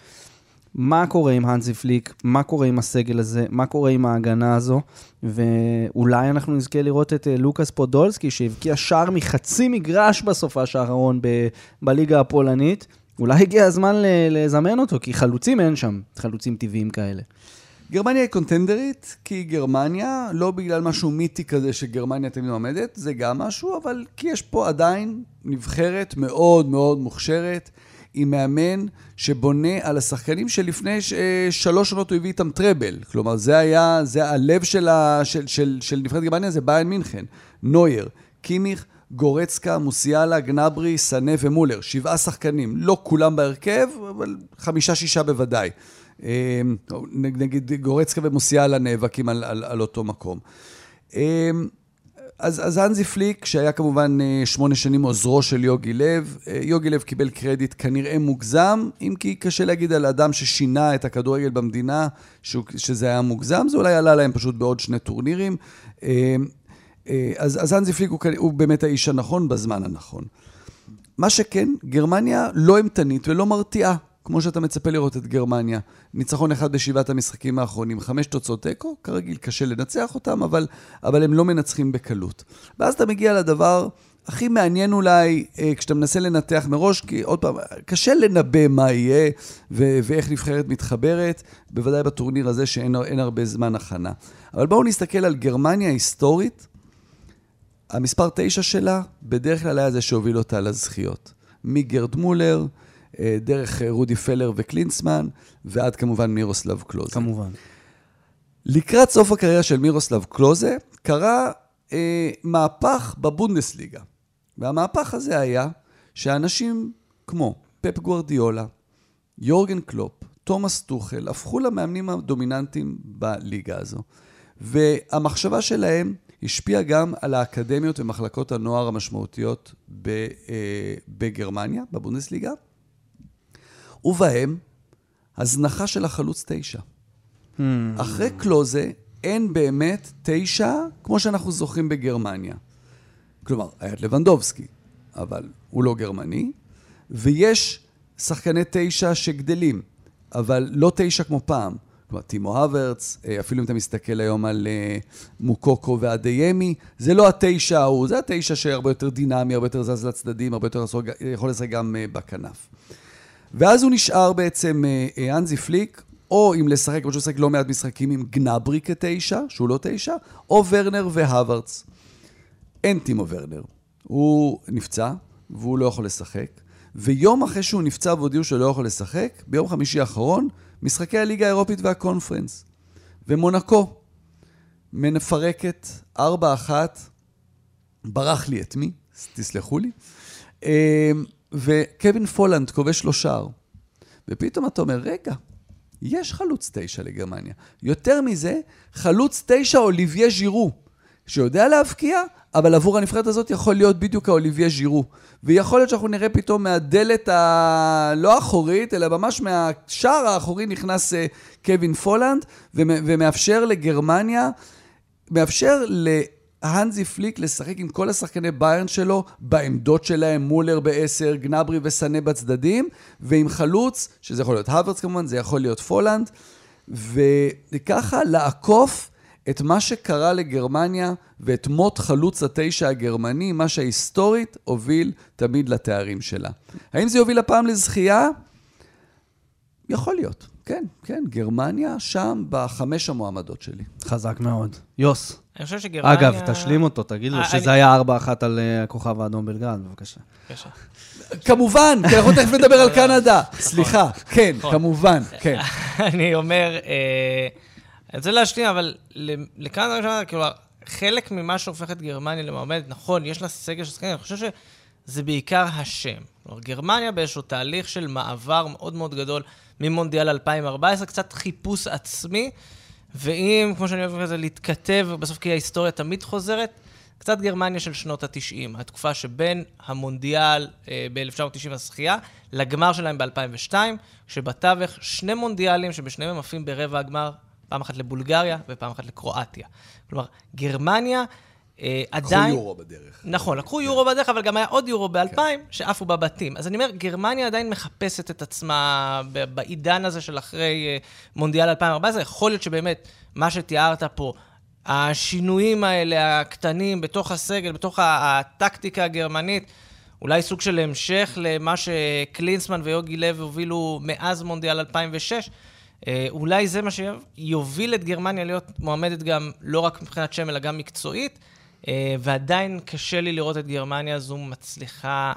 מה קורה עם האנזי פליק, מה קורה עם הסגל הזה, מה קורה עם ההגנה הזו, ואולי אנחנו נזכה לראות את אה, לוקאס פודולסקי, שהבקיע שער מחצי מגרש בסופש האחרון ב- בליגה הפולנית. אולי הגיע הזמן לזמן אותו, כי חלוצים אין שם, חלוצים טבעיים כאלה.
גרמניה היא קונטנדרית, כי גרמניה, לא בגלל משהו מיתי כזה שגרמניה תמיד עומדת, זה גם משהו, אבל כי יש פה עדיין נבחרת מאוד מאוד מוכשרת. עם מאמן שבונה על השחקנים שלפני ש... אה, שלוש שנות הוא הביא איתם טראבל. כלומר, זה היה, זה הלב של, ה... של, של, של נבחרת גרמניה, זה ביין מינכן. נויר, קימיך, גורצקה, מוסיאלה, גנברי, סנה ומולר. שבעה שחקנים, לא כולם בהרכב, אבל חמישה-שישה בוודאי. אה, נגיד גורצקה ומוסיאלה נאבקים על, על, על אותו מקום. אז, אז אנזי פליק, שהיה כמובן אה, שמונה שנים עוזרו של יוגי לב, אה, יוגי לב קיבל קרדיט כנראה מוגזם, אם כי קשה להגיד על אדם ששינה את הכדורגל במדינה, שזה היה מוגזם, זה אולי עלה להם פשוט בעוד שני טורנירים. אה, אז, אז אנזי פליק הוא, הוא באמת האיש הנכון בזמן הנכון. מה שכן, גרמניה לא אימתנית ולא מרתיעה. כמו שאתה מצפה לראות את גרמניה. ניצחון אחד בשבעת המשחקים האחרונים, חמש תוצאות תיקו, כרגיל קשה לנצח אותם, אבל, אבל הם לא מנצחים בקלות. ואז אתה מגיע לדבר הכי מעניין אולי, אה, כשאתה מנסה לנתח מראש, כי עוד פעם, קשה לנבא מה יהיה ו- ואיך נבחרת מתחברת, בוודאי בטורניר הזה שאין הרבה זמן הכנה. אבל בואו נסתכל על גרמניה ההיסטורית. המספר תשע שלה, בדרך כלל היה זה שהוביל אותה לזכיות. מגרד מולר, דרך אה, רודי פלר וקלינסמן, ועד כמובן מירוסלב קלוזה.
כמובן.
לקראת סוף הקריירה של מירוסלב קלוזה, קרה אה, מהפך בבונדסליגה. והמהפך הזה היה שאנשים כמו פפ גוורדיולה, יורגן קלופ, תומאס טוחל, הפכו למאמנים הדומיננטיים בליגה הזו. והמחשבה שלהם השפיעה גם על האקדמיות ומחלקות הנוער המשמעותיות ב, אה, בגרמניה, בבונדסליגה, ובהם הזנחה של החלוץ תשע.
Hmm.
אחרי קלוזה אין באמת תשע כמו שאנחנו זוכרים בגרמניה. כלומר, היה את לבנדובסקי, אבל הוא לא גרמני, ויש שחקני תשע שגדלים, אבל לא תשע כמו פעם. כלומר, טימו הוורץ, אה, אפילו אם אתה מסתכל היום על אה, מוקוקו ואדיימי, זה לא התשע ההוא, זה התשע שהרבה יותר דינמי, הרבה יותר זז לצדדים, הרבה יותר יכול לשחק גם אה, בכנף. ואז הוא נשאר בעצם אנזי פליק, או אם לשחק, כמו שהוא משחק לא מעט משחקים עם גנברי כתשע, שהוא לא תשע, או ורנר והוורץ. אין טימו ורנר. הוא נפצע, והוא לא יכול לשחק. ויום אחרי שהוא נפצע והודיעו שהוא לא יכול לשחק, ביום חמישי האחרון, משחקי הליגה האירופית והקונפרנס. ומונקו מפרקת 4-1, ברח לי את מי, תסלחו לי, אמ, וקווין פולנד כובש לו שער. ופתאום אתה אומר, רגע, יש חלוץ תשע לגרמניה. יותר מזה, חלוץ תשע אוליביה ז'ירו, שיודע להבקיע, אבל עבור הנבחרת הזאת יכול להיות בדיוק האוליביה ז'ירו. ויכול להיות שאנחנו נראה פתאום מהדלת הלא אחורית, אלא ממש מהשער האחורי נכנס אה, קווין פולנד, ומאפשר לגרמניה, מאפשר להנזי פליק לשחק עם כל השחקני ביירן שלו בעמדות שלהם, מולר בעשר, גנברי וסנה בצדדים, ועם חלוץ, שזה יכול להיות הוורץ כמובן, זה יכול להיות פולנד, וככה לעקוף את מה שקרה לגרמניה ואת מות חלוץ התשע הגרמני, מה שההיסטורית הוביל תמיד לתארים שלה. האם זה יוביל הפעם לזכייה? יכול להיות, כן, כן, גרמניה שם בחמש המועמדות שלי.
חזק מאוד. יוס.
אני חושב שגרמניה...
אגב, תשלים אותו, תגיד לו אה, שזה היה 4-1 על אה, הכוכב האדום בלגרד, בבקשה.
כמובן, כי אנחנו תכף נדבר על קנדה. סליחה, כן, נכון. כמובן, כן.
אני אומר... אה, אני רוצה להשלים, אבל ראשונה, כאילו, חלק ממה שהופך את גרמניה למעמדת, נכון, יש לה סגל של שחקנים, אני חושב שזה בעיקר השם. גרמניה באיזשהו תהליך של מעבר מאוד מאוד גדול ממונדיאל 2014, קצת חיפוש עצמי, ואם, כמו שאני אוהב כזה, להתכתב, בסוף כי ההיסטוריה תמיד חוזרת, קצת גרמניה של שנות ה-90, התקופה שבין המונדיאל אה, ב-1990 הזכייה, לגמר שלהם ב-2002, שבתווך שני מונדיאלים שבשניהם הם עפים ברבע הגמר פעם אחת לבולגריה ופעם אחת לקרואטיה. כלומר, גרמניה עדיין...
לקחו יורו בדרך.
נכון, לקחו כן. יורו בדרך, אבל גם היה עוד יורו ב-2000 כן. שעפו בבתים. אז אני אומר, גרמניה עדיין מחפשת את עצמה בעידן הזה של אחרי אה, מונדיאל 2014. יכול להיות שבאמת, מה שתיארת פה, השינויים האלה, הקטנים, בתוך הסגל, בתוך הטקטיקה הגרמנית, אולי סוג של המשך למה שקלינסמן ויוגי לב הובילו מאז מונדיאל 2006, אה, אולי זה מה שיוביל את גרמניה להיות מועמדת גם, לא רק מבחינת שם, אלא גם מקצועית, אה, ועדיין קשה לי לראות את גרמניה הזו מצליחה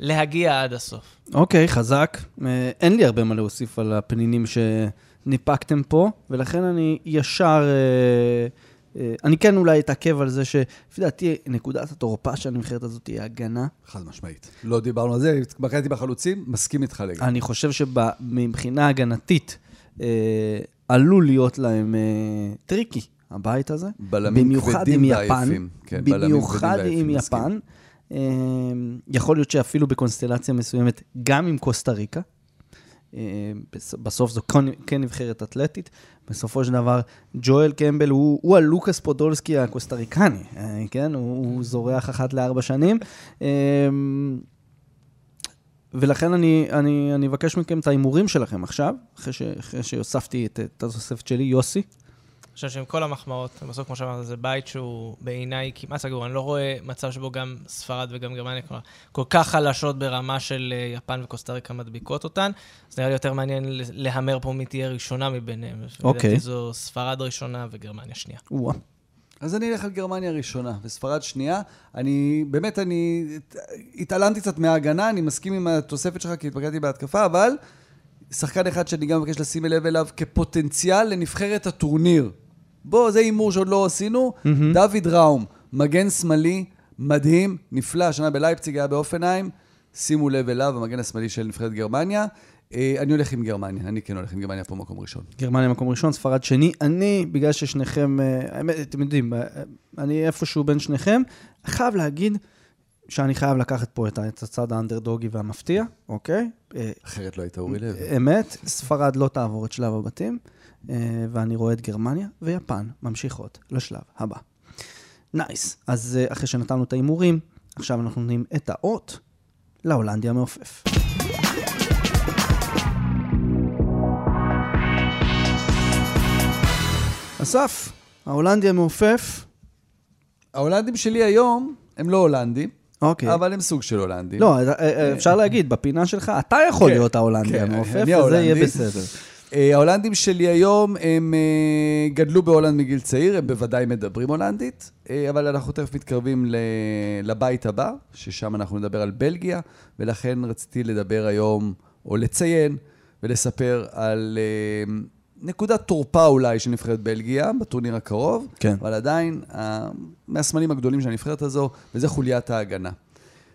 להגיע עד הסוף.
אוקיי, okay, חזק. אה, אין לי הרבה מה להוסיף על הפנינים שניפקתם פה, ולכן אני ישר... אני כן אולי אתעכב על זה שלפי דעתי, נקודת התורפה של הנבחרת הזאת היא הגנה.
חד משמעית. לא דיברנו על זה, התמקדתי בחלוצים, מסכים איתך לגמרי.
אני חושב שמבחינה הגנתית, אה, עלול להיות להם אה, tricky, הבית הזה.
בלמים כבדים
ועייפים. כן, במיוחד עם יפן. אה, יכול להיות שאפילו בקונסטלציה מסוימת, גם עם קוסטה ריקה. אה, בסוף זו כן נבחרת אתלטית. בסופו של דבר, ג'ואל קמבל הוא, הוא הלוקאס פודולסקי הקוסטריקני, אה, כן? הוא, הוא זורח אחת לארבע שנים. אה, ולכן אני, אני, אני אבקש מכם את ההימורים שלכם עכשיו, אחרי, ש, אחרי שהוספתי את, את התוספת שלי, יוסי.
אני חושב שעם כל המחמאות, בסוף, כמו שאמרת, זה בית שהוא בעיניי כמעט סגור. אני לא רואה מצב שבו גם ספרד וגם גרמניה כלומר, כל כך חלשות ברמה של אה, יפן וקוסטה ריקה מדביקות אותן. אז נראה לי יותר מעניין להמר פה מי תהיה ראשונה מביניהם.
אוקיי.
לדעתי זו ספרד ראשונה וגרמניה שנייה.
וואו.
אז אני אלך על גרמניה ראשונה וספרד שנייה. אני, באמת, אני התעלמתי קצת מההגנה, אני מסכים עם התוספת שלך כי התפקדתי בהתקפה, אבל שחקן אחד שאני גם מבקש לשים לב אליו כפוטנציאל לנבחרת הטורניר. בוא, זה הימור שעוד לא עשינו. Mm-hmm. דוד ראום, מגן שמאלי, מדהים, נפלא, השנה בלייפציג היה באופנהיים. שימו לב אליו, המגן השמאלי של נבחרת גרמניה. אה, אני הולך עם גרמניה, אני כן הולך עם גרמניה פה מקום ראשון.
גרמניה מקום ראשון, ספרד שני. אני, בגלל ששניכם, אה, האמת, אתם יודעים, אה, אני איפשהו בין שניכם, חייב להגיד שאני חייב לקחת פה את הצד האנדרדוגי והמפתיע, אוקיי?
אחרת לא היית אורי לב.
אמת, ספרד לא תעבור את שלב הבתים, ואני רואה את גרמניה ויפן ממשיכות לשלב הבא. nice. אז אה, אחרי שנתנו את ההימורים, עכשיו אנחנו נותנים את האות להולנדי המעופף. אסף, ההולנדי המעופף,
ההולנדים שלי היום הם לא הולנדים,
אוקיי.
אבל הם סוג של הולנדים.
לא, אה, אה, אפשר להגיד, בפינה שלך, אתה יכול
כן,
להיות ההולנדי
כן,
המעופף, וזה יהיה. בסדר.
אה, ההולנדים שלי היום, הם אה, גדלו בהולנד מגיל צעיר, הם בוודאי מדברים הולנדית, אה, אבל אנחנו תכף מתקרבים לבית הבא, ששם אנחנו נדבר על בלגיה, ולכן רציתי לדבר היום, או לציין ולספר על נקודת תורפה אולי של נבחרת בלגיה בטורניר הקרוב,
כן.
אבל עדיין מהסמלים הגדולים של הנבחרת הזו, וזה חוליית ההגנה.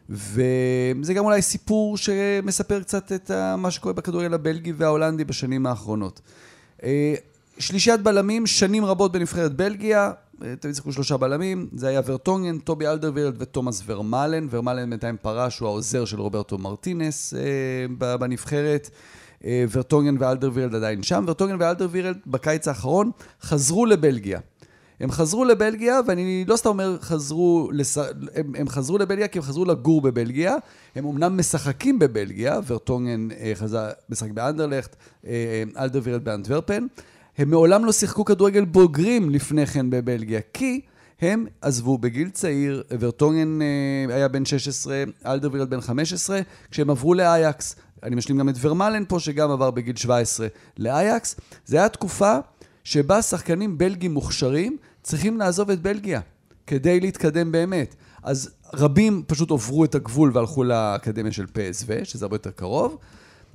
וזה גם אולי סיפור שמספר קצת את מה שקורה בכדורגל הבלגי וההולנדי בשנים האחרונות. אה, שלישיית בלמים, שנים רבות בנבחרת בלגיה, אה, תמיד שיחקו שלושה בלמים, זה היה ורטונגן, טובי אלדרווירלד ותומאס ורמלן. ורמלן בינתיים פרש, הוא העוזר של רוברטו מרטינס אה, בנבחרת. ורטונגן ואלדרווירלד עדיין שם. ורטונגן ואלדרווירלד בקיץ האחרון חזרו לבלגיה. הם חזרו לבלגיה, ואני לא סתם אומר חזרו, לס... הם, הם חזרו לבלגיה כי הם חזרו לגור בבלגיה. הם אמנם משחקים בבלגיה, ורטונגן אה, חזר, משחק באנדרלכט, אה, אלדרווירלד באנטוורפן. הם מעולם לא שיחקו כדורגל בוגרים לפני כן בבלגיה, כי הם עזבו בגיל צעיר, ורטונגן אה, היה בן 16, אלדרווירלד בן 15, כשהם עברו לאייקס. אני משלים גם את ורמלן פה, שגם עבר בגיל 17 לאייקס. זה היה תקופה שבה שחקנים בלגים מוכשרים צריכים לעזוב את בלגיה כדי להתקדם באמת. אז רבים פשוט עברו את הגבול והלכו לאקדמיה של PSV, שזה הרבה יותר קרוב,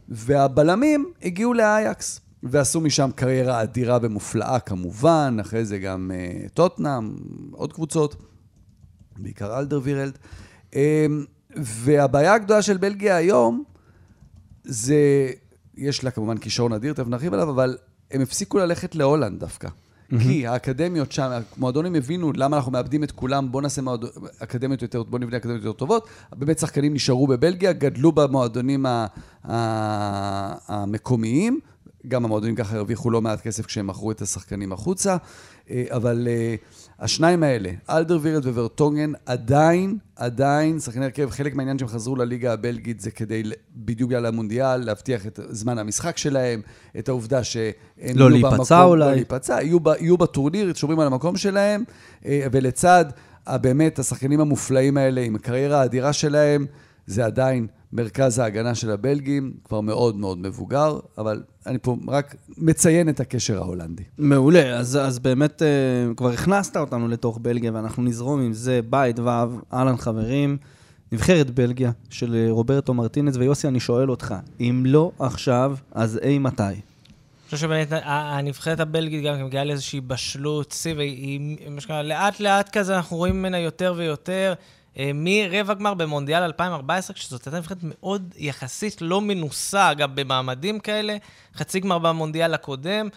והבלמים הגיעו לאייקס. ועשו משם קריירה אדירה ומופלאה כמובן, אחרי זה גם uh, טוטנאם, עוד קבוצות, בעיקר אלדרווירלד. Um, והבעיה הגדולה של בלגיה היום, זה, יש לה כמובן כישרון אדיר, תכף נרחיב עליו, אבל הם הפסיקו ללכת להולנד דווקא. Mm-hmm. כי האקדמיות שם, המועדונים הבינו למה אנחנו מאבדים את כולם, בואו נעשה מועד... אקדמיות יותר, בואו נבנה אקדמיות יותר טובות. באמת שחקנים נשארו בבלגיה, גדלו במועדונים ה... ה... המקומיים. גם המועדונים ככה הרוויחו לא מעט כסף כשהם מכרו את השחקנים החוצה. אה, אבל אה, השניים האלה, אלדרווירד וורטונגן, עדיין, עדיין, שחקני הרכב, חלק מהעניין שהם חזרו לליגה הבלגית זה כדי, בדיוק בגלל המונדיאל, להבטיח את זמן המשחק שלהם, את העובדה שהם
לא
יהיו במקום,
אולי.
לא להיפצע, יהיו, ב- יהיו בטורניר, שומרים על המקום שלהם, אה, ולצד, באמת, השחקנים המופלאים האלה, עם הקריירה האדירה שלהם, זה עדיין מרכז ההגנה של הבלגים, כבר מאוד מאוד מבוגר, אבל אני פה רק מציין את הקשר ההולנדי.
מעולה, אז, אז באמת אה, כבר הכנסת אותנו לתוך בלגיה, ואנחנו נזרום עם זה בית ו', אהלן חברים. נבחרת בלגיה של אה, רוברטו מרטינז, ויוסי, אני שואל אותך, אם לא עכשיו, אז אי מתי?
אני חושב שבאמת ה- הנבחרת הבלגית גם כן מגיעה לאיזושהי בשלות שיא, והיא, מה שנקרא, לאט לאט כזה אנחנו רואים ממנה יותר ויותר. אה, מרבע גמר במונדיאל 2014, כשזאת הייתה נבחרת מאוד יחסית לא מנוסה, אגב, במעמדים כאלה, חצי גמר במונדיאל הקודם,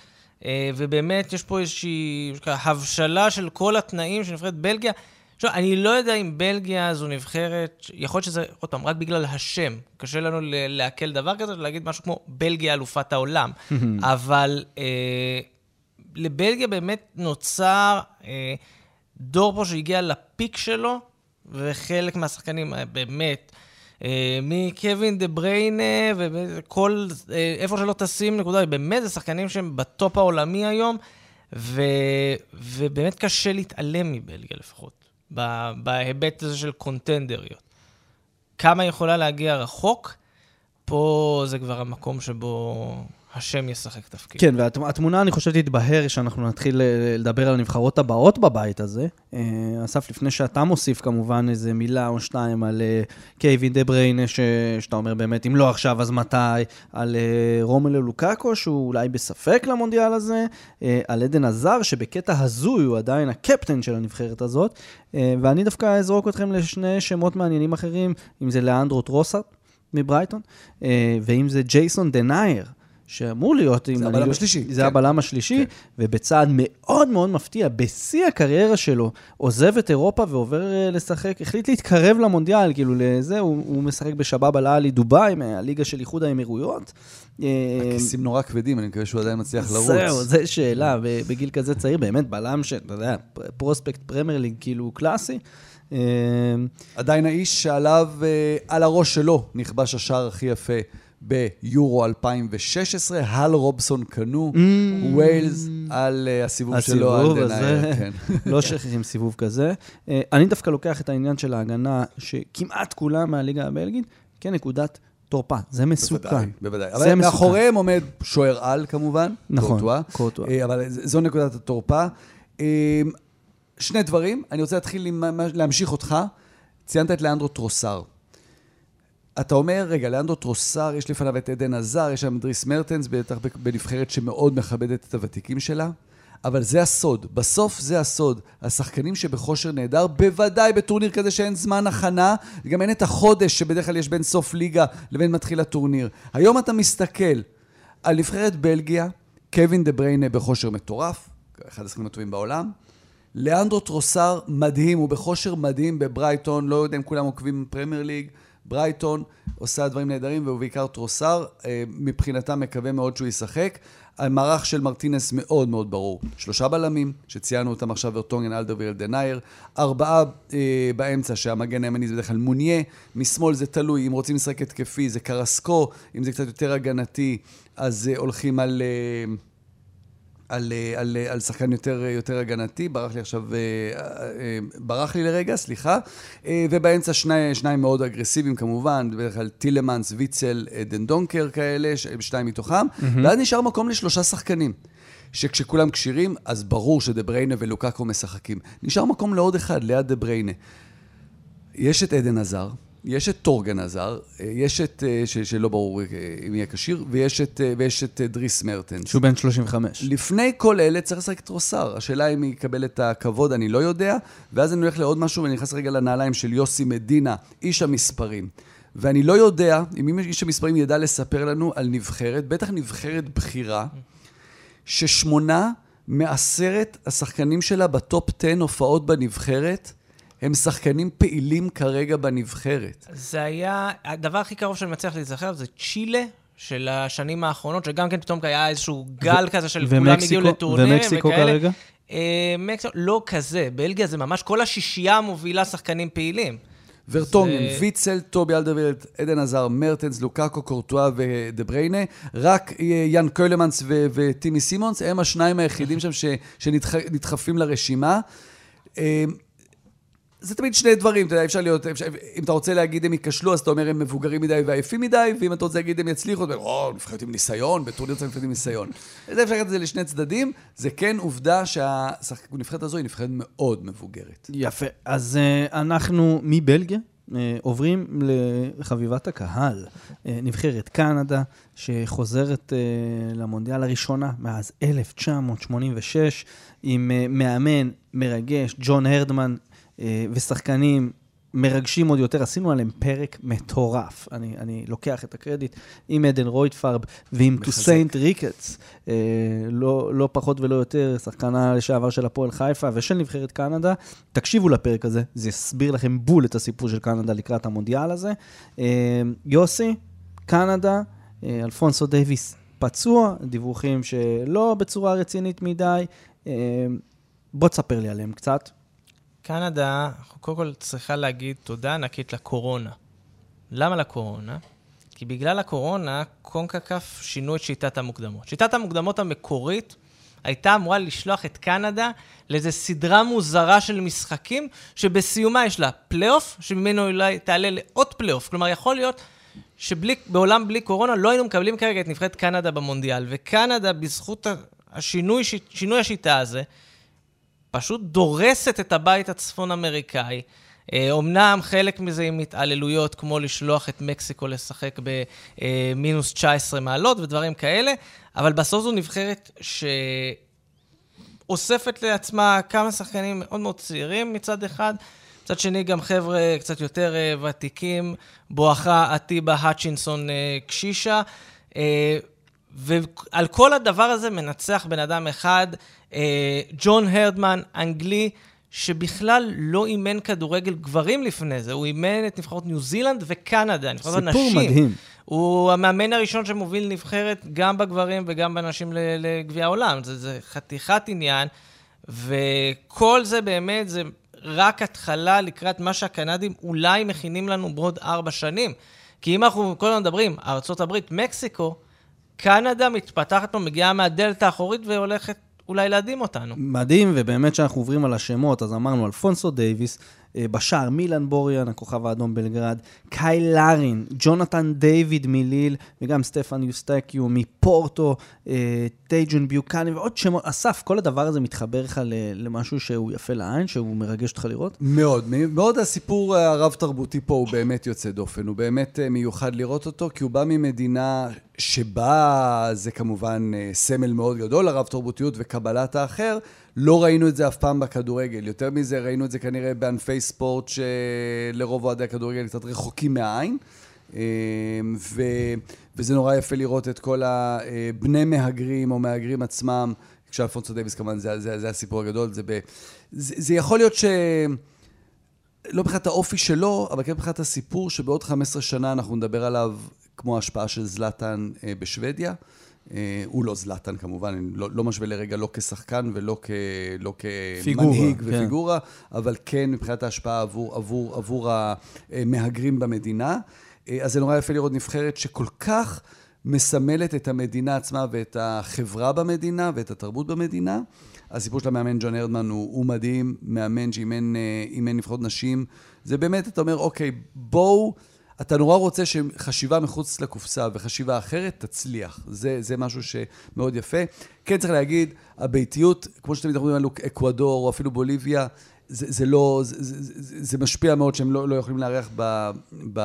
אה, ובאמת יש פה איזושהי הבשלה של כל התנאים של נבחרת בלגיה. עכשיו, אני לא יודע אם בלגיה זו נבחרת, יכול להיות שזה, עוד פעם, רק בגלל השם. קשה לנו לעכל דבר כזה, להגיד משהו כמו בלגיה אלופת העולם. אבל אה, לבלגיה באמת נוצר אה, דור פה שהגיע לפיק שלו, וחלק מהשחקנים, אה, באמת, אה, מקווין דה בריינה, וכל, אה, איפה שלא תשים נקודה, באמת זה שחקנים שהם בטופ העולמי היום, ו, ובאמת קשה להתעלם מבלגיה לפחות, בהיבט הזה של קונטנדריות. כמה יכולה להגיע רחוק, פה זה כבר המקום שבו השם ישחק תפקיד.
כן, והתמונה, אני חושב, תתבהר שאנחנו נתחיל אה, לדבר על הנבחרות הבאות בבית הזה. אה, אסף, לפני שאתה מוסיף כמובן איזה מילה או שתיים על אה, קייבין דה בריינה, ש... שאתה אומר באמת, אם לא עכשיו, אז מתי? על רומלו לוקאקו, שהוא אולי בספק למונדיאל הזה, על עדן עזר, שבקטע הזוי הוא עדיין הקפטן של הנבחרת הזאת, ואני דווקא אזרוק אתכם לשני שמות מעניינים אחרים, אם זה לאנדרו טרוסאט. מברייטון, ואם זה ג'ייסון דנייר, שאמור להיות...
זה הבלם השלישי.
זה
כן.
הבלם השלישי,
כן.
ובצעד מאוד מאוד מפתיע, בשיא הקריירה שלו, עוזב את אירופה ועובר אה, לשחק, החליט להתקרב למונדיאל, כאילו לזה, הוא, הוא משחק בשבאב אל-עלי דובאי, מהליגה של איחוד האמירויות. אה,
הכיסים נורא כבדים, אני מקווה שהוא עדיין מצליח לרוץ.
זהו, זו שאלה, בגיל כזה צעיר, באמת בלם שאתה יודע, prospect פרמייר ליג כאילו קלאסי. אה,
עדיין האיש שעליו, על הראש שלו, נכבש השער הכי יפה ביורו 2016, הל רובסון קנו, ווילס, על אה, הסיבוב שלו,
הסיבוב הזה,
כן.
לא שכחים סיבוב כזה. אה, אני דווקא לוקח את העניין של ההגנה, שכמעט כולם מהליגה הבלגית, כנקודת תורפה. זה מסוכן.
בוודאי, בוודאי. אבל
מסוכן.
מאחוריהם עומד שוער על, כמובן.
נכון,
קורטואה.
קורטואה.
אה, אבל זו נקודת התורפה. שני דברים, אני רוצה להתחיל להמשיך אותך. ציינת את לאנדרו טרוסר. אתה אומר, רגע, לאנדרו טרוסר, יש לפניו את עדן עזר, יש שם דריס מרטנס, בטח בנבחרת שמאוד מכבדת את הוותיקים שלה. אבל זה הסוד, בסוף זה הסוד. השחקנים שבכושר נהדר, בוודאי בטורניר כזה שאין זמן הכנה, וגם אין את החודש שבדרך כלל יש בין סוף ליגה לבין מתחיל הטורניר. היום אתה מסתכל על נבחרת בלגיה, קווין דה בריינה בכושר מטורף, אחד השחקנים הטובים בעולם. לאנדרו טרוסאר מדהים, הוא בכושר מדהים בברייטון, לא יודע אם כולם עוקבים בפרמייר ליג, ברייטון עושה דברים נהדרים, והוא בעיקר טרוסאר, אה, מבחינתם מקווה מאוד שהוא ישחק. המערך של מרטינס מאוד מאוד ברור. שלושה בלמים, שציינו אותם עכשיו, ורטונגן, אלדרוויירלד, דנייר. ארבעה אה, באמצע, שהמגן הימני זה בדרך כלל מוניה. משמאל זה תלוי, אם רוצים לשחק התקפי זה קרסקו, אם זה קצת יותר הגנתי, אז אה, הולכים על... אה, על, אה, על, אה, על שחקן יותר, אה, יותר הגנתי, ברח לי עכשיו, ברח לי לרגע, סליחה. ובאמצע שני, שניים מאוד אגרסיביים כמובן, בדרך כלל טילמנס, ויצל, דנדונקר כאלה, ש- שניים מתוכם, mm-hmm. ואז נשאר מקום לשלושה שחקנים. שכשכולם כשירים, אז ברור שדה בראונה ולוקקו משחקים. נשאר מקום לעוד אחד, ליד דה בראונה. יש את אדן הזאר, יש את תורגן הזאר, אה, יש את, אה, ש, שלא ברור אה, אם יהיה כשיר, ויש את, אה, ויש את אה, דריס מרטנס.
שהוא בן 35.
לפני כל אלה צריך לשחק את טרוסאר. השאלה אם יקבל את הכבוד, אני לא יודע. ואז אני הולך לעוד משהו ואני נכנס רגע לנעליים של יוסי מדינה, איש המספרים. ואני לא יודע אם איש המספרים ידע לספר לנו על נבחרת, בטח נבחרת בכירה, ששמונה מעשרת השחקנים שלה בטופ 10 הופעות בנבחרת, הם שחקנים פעילים כרגע בנבחרת.
זה היה, הדבר הכי קרוב שאני מצליח להיזכר זה צ'ילה. של השנים האחרונות, שגם כן פתאום היה איזשהו גל כזה של כולם
ומקסיקו-
הגיעו לטורנירים
ומקסיקו
וכאלה.
כרגע?
אה, מקסיקו, לא כזה. בלגיה זה ממש כל השישייה מובילה שחקנים פעילים.
ורטונגן,
זה-
ויטסל, טובי אלדרווילד, אדן הזאר, מרטנס, לוקאקו, קורטואה ודה בראונה. רק אה, יאן קוילמנס ו- וטימי סימונס, הם השניים היחידים שם ש- שנדחפים לרשימה. זה תמיד שני דברים, אתה יודע, אפשר להיות, אפשר, אם אתה רוצה להגיד הם ייכשלו, אז אתה אומר הם מבוגרים מדי ועייפים מדי, ואם אתה רוצה להגיד הם יצליחו, אתה אומר, או, נבחרת עם ניסיון, בטורניר צריך נבחרת עם ניסיון. זה אפשר לקחת את זה לשני צדדים, זה כן עובדה שהנבחרת הזו היא נבחרת מאוד מבוגרת.
יפה. אז uh, אנחנו מבלגיה uh, עוברים לחביבת הקהל. Uh, נבחרת קנדה, שחוזרת uh, למונדיאל הראשונה מאז 1986, עם מאמן מרגש, ג'ון הרדמן, ושחקנים מרגשים עוד יותר. עשינו עליהם פרק מטורף. אני, אני לוקח את הקרדיט עם עדן רויטפרב ועם. טוסיינט ריקץ, אה, לא, לא פחות ולא יותר, שחקנה לשעבר של הפועל חיפה ושל נבחרת קנדה. תקשיבו לפרק הזה, זה יסביר לכם בול את הסיפור של קנדה לקראת המונדיאל הזה. אה, יוסי, קנדה, אה, אלפונסו דייוויס פצוע, דיווחים שלא בצורה רצינית מדי. אה, בוא תספר לי עליהם קצת.
קנדה, אנחנו קודם כל צריכה להגיד תודה ענקית לקורונה. למה לקורונה? כי בגלל הקורונה, קונקקף שינו את שיטת המוקדמות. שיטת המוקדמות המקורית הייתה אמורה לשלוח את קנדה לאיזו סדרה מוזרה של משחקים, שבסיומה יש לה פלייאוף, שממנו אולי תעלה לעוד פלייאוף. כלומר, יכול להיות שבעולם בלי קורונה לא היינו מקבלים כרגע את נבחרת קנדה במונדיאל. וקנדה, בזכות השינוי, שינוי השיטה הזה, פשוט דורסת את הבית הצפון-אמריקאי. אומנם חלק מזה עם התעללויות, כמו לשלוח את מקסיקו לשחק במינוס 19 מעלות ודברים כאלה, אבל בסוף זו נבחרת שאוספת לעצמה כמה שחקנים מאוד מאוד צעירים מצד אחד, מצד שני, גם חבר'ה קצת יותר אה, ותיקים, בואכה עטיבה האצ'ינסון אה, קשישה. אה, ועל כל הדבר הזה מנצח בן אדם אחד, ג'ון הרדמן, אנגלי, שבכלל לא אימן כדורגל גברים לפני זה, הוא אימן את נבחרות ניו זילנד וקנדה, נבחרות הנשים.
סיפור מדהים.
הוא המאמן הראשון שמוביל נבחרת גם בגברים וגם בנשים לגביע העולם. זה, זה חתיכת עניין, וכל זה באמת, זה רק התחלה לקראת מה שהקנדים אולי מכינים לנו בעוד ארבע שנים. כי אם אנחנו כל הזמן מדברים, ארה"ב, מקסיקו, קנדה מתפתחת פה, מגיעה מהדלת האחורית והולכת אולי להדהים אותנו.
מדהים, ובאמת שאנחנו עוברים על השמות, אז אמרנו אלפונסו דייוויס, בשער מילן בוריאן, הכוכב האדום בלגרד, קאי לארין, ג'ונתן דיוויד מליל, וגם סטפן יוסטקיו מפורטו, אה, טייג'ון ביוקני ועוד שמות. אסף, כל הדבר הזה מתחבר לך למשהו שהוא יפה לעין, שהוא מרגש אותך לראות?
מאוד, מאוד הסיפור הרב-תרבותי פה הוא באמת יוצא דופן, הוא באמת אה, מיוחד לראות אותו, כי הוא בא ממדינה שבה זה כמובן סמל מאוד גדול, הרב-תרבותיות וקבלת האחר. לא ראינו את זה אף פעם בכדורגל. יותר מזה, ראינו את זה כנראה בענפי ספורט שלרוב אוהדי הכדורגל קצת רחוקים מהעין. אה, ו, וזה נורא יפה לראות את כל הבני מהגרים או מהגרים עצמם. כשאלפונסו דייוויס כמובן, זה, זה, זה הסיפור הגדול. זה, ב, זה, זה יכול להיות ש... לא מבחינת האופי שלו, אבל כן מבחינת הסיפור שבעוד 15 שנה אנחנו נדבר עליו כמו ההשפעה של זלאטן אה, בשוודיה. אה, הוא לא זלאטן כמובן, אני לא, לא משווה לרגע לא כשחקן ולא כ, לא כמנהיג כן. ופיגורה, אבל כן מבחינת ההשפעה עבור, עבור, עבור המהגרים במדינה. אה, אז זה נורא יפה לראות נבחרת שכל כך מסמלת את המדינה עצמה ואת החברה במדינה ואת התרבות במדינה. הסיפור של המאמן ג'ון הרדמן הוא, הוא מדהים, מאמן שאימן אה, נבחרות נשים. זה באמת, אתה אומר, אוקיי, בואו... אתה נורא רוצה שחשיבה מחוץ לקופסה וחשיבה אחרת תצליח. זה, זה משהו שמאוד יפה. כן צריך להגיד, הביתיות, כמו שתמיד אנחנו מדברים על אקוודור או אפילו בוליביה, זה, זה לא, זה, זה, זה משפיע מאוד שהם לא, לא יכולים לארח ב, ב,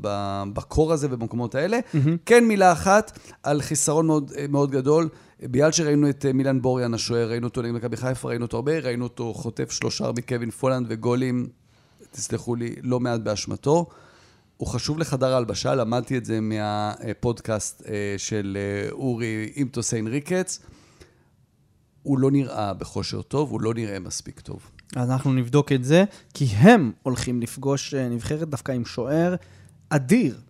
ב, בקור הזה ובמקומות האלה. Mm-hmm. כן מילה אחת על חיסרון מאוד, מאוד גדול. בגלל שראינו את מילן בוריאן השוער, ראינו אותו נגד מכבי חיפה, ראינו אותו הרבה, ראינו אותו חוטף שלושה מקווין פולנד וגולים, תסלחו לי, לא מעט באשמתו. הוא חשוב לחדר ההלבשה, למדתי את זה מהפודקאסט אה, של אה, אורי עם טוסיין ריקץ. הוא לא נראה בכושר טוב, הוא לא נראה מספיק טוב.
אנחנו נבדוק את זה, כי הם הולכים לפגוש אה, נבחרת דווקא עם שוער אדיר,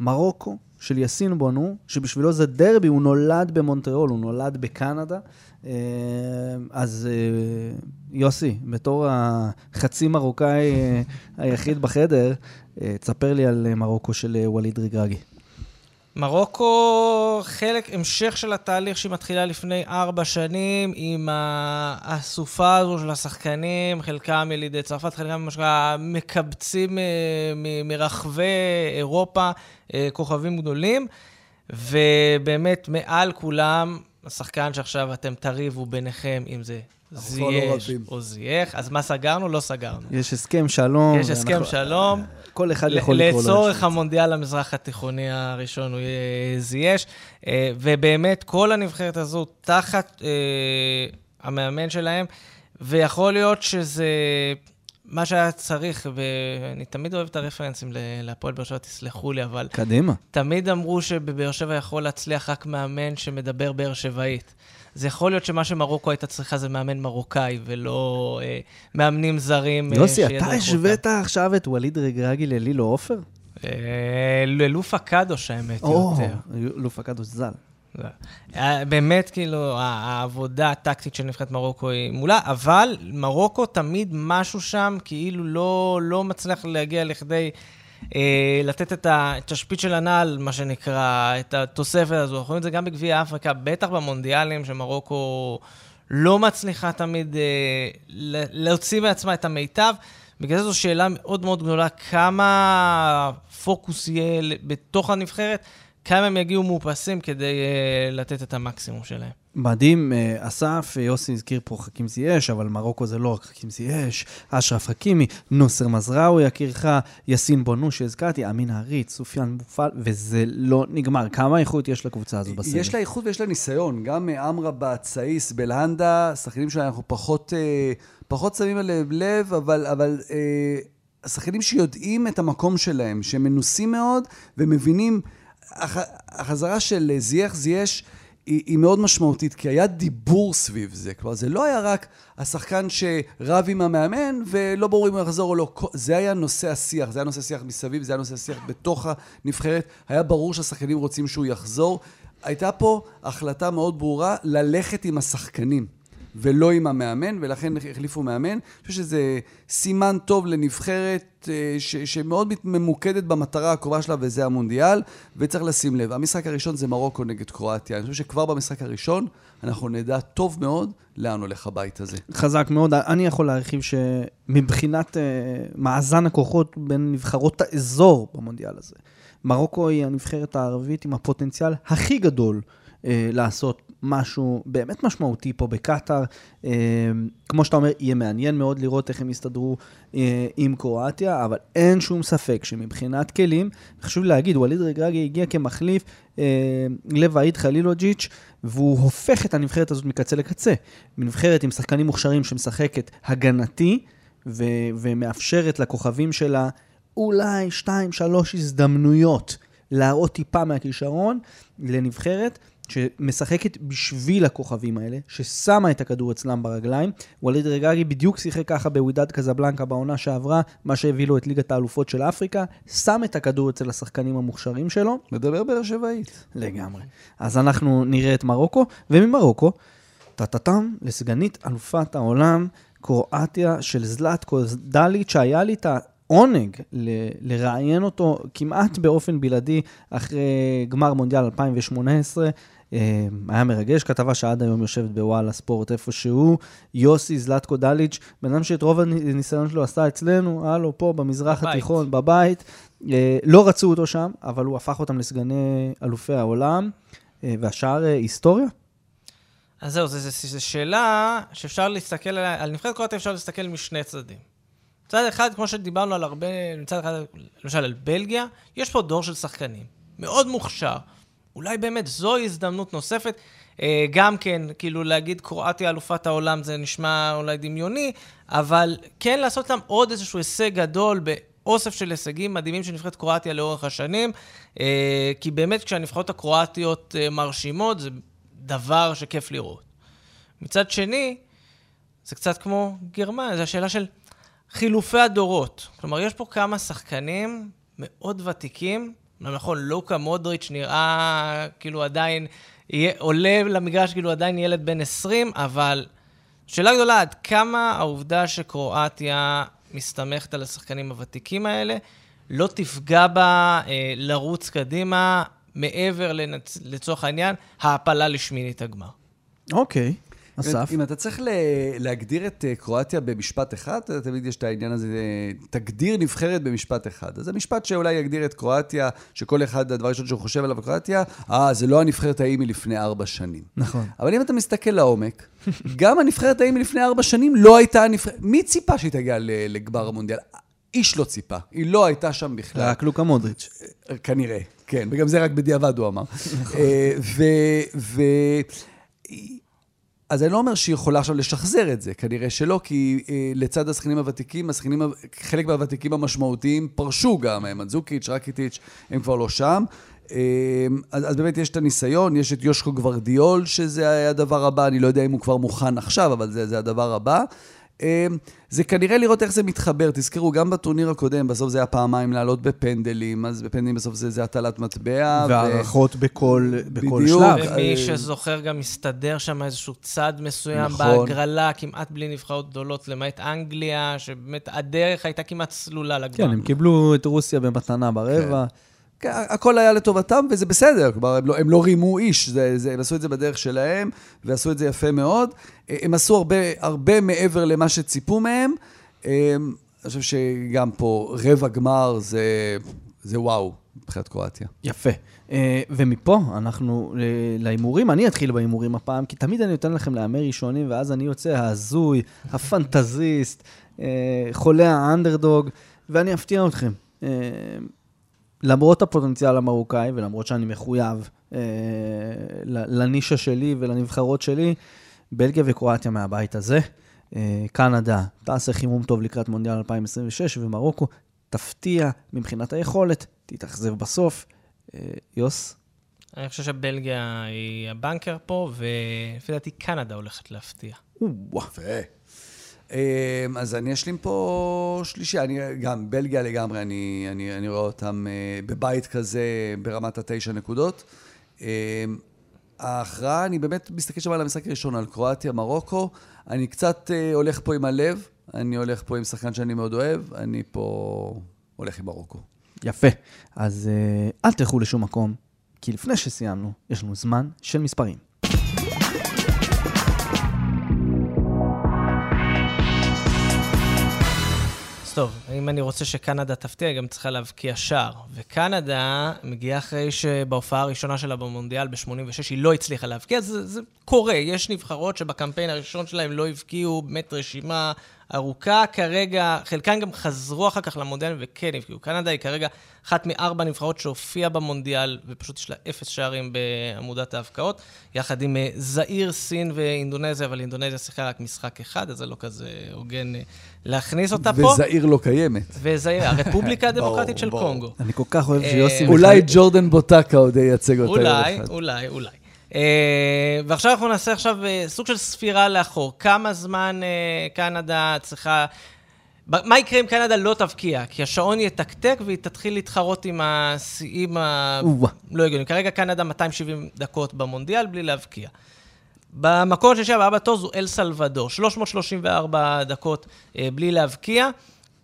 מרוקו, של יאסין בונו, שבשבילו זה דרבי, הוא נולד במונטריאול, הוא נולד בקנדה. אז יוסי, בתור החצי מרוקאי היחיד בחדר, תספר לי על אה, מרוקו של אה, ווליד רגרגי.
מרוקו, חלק, המשך של התהליך שהיא מתחילה לפני ארבע שנים, עם האסופה הזו של השחקנים, חלקם ילידי צרפת, חלקם ממש מקבצים מרחבי אירופה, כוכבים גדולים, ובאמת, מעל כולם, השחקן שעכשיו אתם תריבו ביניכם, אם זה זייש או זייח, אז מה סגרנו? לא סגרנו.
יש הסכם שלום.
יש הסכם ואנחנו... שלום.
כל אחד יכול לקרוא
לו. לצורך המונדיאל המזרח התיכוני הראשון הוא יהיה זייש. אה, ובאמת, כל הנבחרת הזו תחת אה, המאמן שלהם, ויכול להיות שזה מה שהיה צריך, ואני תמיד אוהב את הרפרנסים להפועל באר שבע, תסלחו לי, אבל...
קדימה.
תמיד אמרו שבבאר שבע יכול להצליח רק מאמן שמדבר באר שבעית. זה יכול להיות שמה שמרוקו הייתה צריכה זה מאמן מרוקאי, ולא אה, מאמנים זרים.
אה, יוסי, אתה השווית עכשיו את ווליד רגרגי ללילו עופר?
אה, ללופה קדוש, האמת, יותר.
או, לופה קדוש ז"ל.
אה, באמת, כאילו, העבודה הטקטית של נבחרת מרוקו היא מולה, אבל מרוקו תמיד משהו שם כאילו לא, לא מצליח להגיע לכדי לתת את התשפיט של הנעל, מה שנקרא, את התוספת הזו. אנחנו רואים את זה גם בגביע אפריקה, בטח במונדיאלים, שמרוקו לא מצליחה תמיד אה, להוציא מעצמה את המיטב. בגלל זה זו שאלה מאוד מאוד גדולה, כמה פוקוס יהיה בתוך הנבחרת, כמה הם יגיעו מאופסים כדי uh, לתת את המקסימום שלהם.
מדהים, אה, אסף, יוסי הזכיר פה חכים זייש, אבל מרוקו זה לא רק חכים זייש, אשרף חכימי, נוסר מזרעוי, יקירך, יאסין בונו שהזכרתי, אמין הריץ, סופיאן מופעל, וזה לא נגמר. כמה איכות יש לקבוצה הזו בסגל?
יש לה איכות ויש לה ניסיון. גם אמרה צאיס, בלהנדה, שחקנים שאנחנו פחות, אה, פחות שמים עליהם לב, אבל, אבל אה, השחקנים שיודעים את המקום שלהם, שהם מנוסים מאוד ומבינים, הח, החזרה של זייח זייש, היא, היא מאוד משמעותית, כי היה דיבור סביב זה. כלומר, זה לא היה רק השחקן שרב עם המאמן ולא ברור אם הוא יחזור או לא. זה היה נושא השיח, זה היה נושא השיח מסביב, זה היה נושא השיח בתוך הנבחרת. היה ברור שהשחקנים רוצים שהוא יחזור. הייתה פה החלטה מאוד ברורה ללכת עם השחקנים. ולא עם המאמן, ולכן החליפו מאמן. אני חושב שזה סימן טוב לנבחרת אה, ש- שמאוד ממוקדת במטרה הקרובה שלה, וזה המונדיאל, וצריך לשים לב. המשחק הראשון זה מרוקו נגד קרואטיה. אני חושב שכבר במשחק הראשון אנחנו נדע טוב מאוד לאן הולך הבית הזה.
חזק מאוד. אני יכול להרחיב שמבחינת uh, מאזן הכוחות בין נבחרות האזור במונדיאל הזה, מרוקו היא הנבחרת הערבית עם הפוטנציאל הכי גדול uh, לעשות משהו באמת משמעותי פה בקטאר. אה, כמו שאתה אומר, יהיה מעניין מאוד לראות איך הם יסתדרו אה, עם קרואטיה, אבל אין שום ספק שמבחינת כלים, חשוב להגיד, ווליד רגרגי הגיע כמחליף אה, לוואיד חלילוג'יץ', והוא הופך את הנבחרת הזאת מקצה לקצה. נבחרת עם שחקנים מוכשרים שמשחקת הגנתי, ו- ומאפשרת לכוכבים שלה אולי שתיים, שלוש הזדמנויות להראות טיפה מהכישרון לנבחרת. שמשחקת בשביל הכוכבים האלה, ששמה את הכדור אצלם ברגליים. ווליד רגאגי בדיוק שיחק ככה בווידד קזבלנקה בעונה שעברה, מה שהביא לו את ליגת האלופות של אפריקה, שם את הכדור אצל השחקנים המוכשרים שלו.
מדבר באר שבעית.
לגמרי. אז אנחנו נראה את מרוקו, וממרוקו, טה-טה-טם, לסגנית אלופת העולם, קרואטיה של זלטקו דליץ', שהיה לי את ה... עונג ל- לראיין אותו כמעט באופן בלעדי אחרי גמר מונדיאל 2018. אה, היה מרגש, כתבה שעד היום יושבת בוואלה ספורט איפשהו. יוסי זלטקו דליץ', בן אדם שאת רוב הניסיון שלו עשה אצלנו, היה לו פה במזרח בבית. התיכון, בבית. אה, לא רצו אותו שם, אבל הוא הפך אותם לסגני אלופי העולם, אה, והשאר היסטוריה.
אז זהו, זו שאלה שאפשר להסתכל עליה, על נבחרת קרואטיה אפשר להסתכל משני צדדים. מצד אחד, כמו שדיברנו על הרבה, מצד אחד, למשל על בלגיה, יש פה דור של שחקנים, מאוד מוכשר. אולי באמת זו הזדמנות נוספת. אה, גם כן, כאילו להגיד קרואטיה אלופת העולם זה נשמע אולי דמיוני, אבל כן לעשות להם עוד איזשהו הישג גדול באוסף של הישגים מדהימים של נבחרת קרואטיה לאורך השנים, אה, כי באמת כשהנבחרות הקרואטיות אה, מרשימות, זה דבר שכיף לראות. מצד שני, זה קצת כמו גרמניה, זו השאלה של חילופי הדורות. כלומר, יש פה כמה שחקנים מאוד ותיקים. נכון, לוקה מודריץ' נראה כאילו עדיין יהיה, עולה למגרש כאילו עדיין ילד בן 20, אבל שאלה גדולה, עד כמה העובדה שקרואטיה מסתמכת על השחקנים הוותיקים האלה, לא תפגע בה אה, לרוץ קדימה מעבר לנצ... לצורך העניין, העפלה לשמינית הגמר.
אוקיי. Okay.
אסף? אם אתה צריך להגדיר את אה, קרואטיה במשפט אחד, תמיד יש את העניין הזה, תגדיר נבחרת במשפט אחד. אז המשפט שאולי יגדיר את קרואטיה, שכל אחד, הדבר הראשון שהוא חושב עליו בקרואטיה, אה, זה לא הנבחרת ההיא מלפני ארבע שנים.
נכון.
אבל אם אתה מסתכל לעומק, גם הנבחרת ההיא מלפני ארבע שנים לא הייתה הנבחרת... מי ציפה שהיא תגיע לגמר המונדיאל? איש לא ציפה, היא לא הייתה שם בכלל.
רק לוקה מודריץ'.
כנראה, כן, וגם זה רק בדיעבד הוא אמר. נכון. אה. אז אני לא אומר שהיא יכולה עכשיו לשחזר את זה, כנראה שלא, כי אה, לצד השחקנים הוותיקים, השחקנים, חלק מהוותיקים המשמעותיים פרשו גם, מנזוקיץ', רקיטיץ', הם כבר לא שם. אה, אז, אז באמת יש את הניסיון, יש את יושקו גוורדיאול, שזה הדבר הבא, אני לא יודע אם הוא כבר מוכן עכשיו, אבל זה, זה הדבר הבא. אמ, זה כנראה לראות איך זה מתחבר. תזכרו, גם בטורניר הקודם, בסוף זה היה פעמיים לעלות בפנדלים, אז בפנדלים בסוף זה, זה הטלת מטבע.
והערכות ו... בכל, בכל שלב.
ומי אה, שזוכר גם מסתדר שם איזשהו צד מסוים נכון. בהגרלה, כמעט בלי נבחרות גדולות, למעט אנגליה, שבאמת הדרך הייתה כמעט סלולה לגמר.
כן, הם קיבלו את רוסיה במתנה ברבע. כן.
כן, הכל היה לטובתם, וזה בסדר, כלומר, הם לא, הם לא רימו איש, זה, זה, הם עשו את זה בדרך שלהם, ועשו את זה יפה מאוד. הם עשו הרבה, הרבה מעבר למה שציפו מהם. אני חושב שגם פה רבע גמר זה, זה וואו. מבחינת קרואטיה.
יפה. אה, ומפה אנחנו אה, להימורים. אני אתחיל בהימורים הפעם, כי תמיד אני נותן לכם להמר ראשונים, ואז אני יוצא ההזוי, הפנטזיסט, אה, חולה האנדרדוג, ואני אפתיע אתכם. למרות הפוטנציאל המרוקאי, ולמרות שאני מחויב לנישה שלי ולנבחרות שלי, בלגיה וקרואטיה מהבית הזה. קנדה תעשה חימום טוב לקראת מונדיאל 2026, ומרוקו תפתיע מבחינת היכולת, תתאכזב בסוף. אה, יוס?
אני חושב שבלגיה היא הבנקר פה, ולפי דעתי קנדה הולכת להפתיע.
יפה. אה, אז אני אשלים פה שלישי, אני גם, בלגיה לגמרי, אני, אני, אני רואה אותם אה, בבית כזה ברמת התשע נקודות. ההכרעה, אני באמת מסתכל שם על המשחק הראשון, על קרואטיה, מרוקו. אני קצת הולך פה עם הלב, אני הולך פה עם שחקן שאני מאוד אוהב, אני פה הולך עם מרוקו.
יפה. אז uh, אל תלכו לשום מקום, כי לפני שסיימנו, יש לנו זמן של מספרים.
טוב, אם אני רוצה שקנדה תפתיע, גם צריכה להבקיע שער. וקנדה מגיעה אחרי שבהופעה הראשונה שלה במונדיאל ב-86 היא לא הצליחה להבקיע, זה, זה קורה. יש נבחרות שבקמפיין הראשון שלהם לא הבקיעו, באמת רשימה ארוכה כרגע, חלקן גם חזרו אחר כך למונדיאל וכן הבקיעו. קנדה היא כרגע אחת מארבע נבחרות שהופיעה במונדיאל, ופשוט יש לה אפס שערים בעמודת ההבקעות, יחד עם אה, זעיר, סין ואינדונזיה, אבל אינדונזיה שיחקה רק משחק אחד, אז זה לא כזה הוגן אה, להכניס אותה פה.
וזעיר לא קיימת.
וזעיר, הרפובליקה הדמוקרטית של קונגו.
אני כל כך אוהב שיוסי...
אה, אולי ג'ורדן בוטקה עוד ייצג אותה.
אולי, אולי, אולי. אה, ועכשיו אנחנו נעשה עכשיו אה, סוג של ספירה לאחור. כמה זמן אה, קנדה צריכה... מה יקרה אם קנדה לא תבקיע? כי השעון יתקתק והיא תתחיל להתחרות עם השיאים הלא הגיוניים. כרגע קנדה 270 דקות במונדיאל בלי להבקיע. במקום השלישי הבא בתור זו אל סלבדור, 334 דקות בלי להבקיע.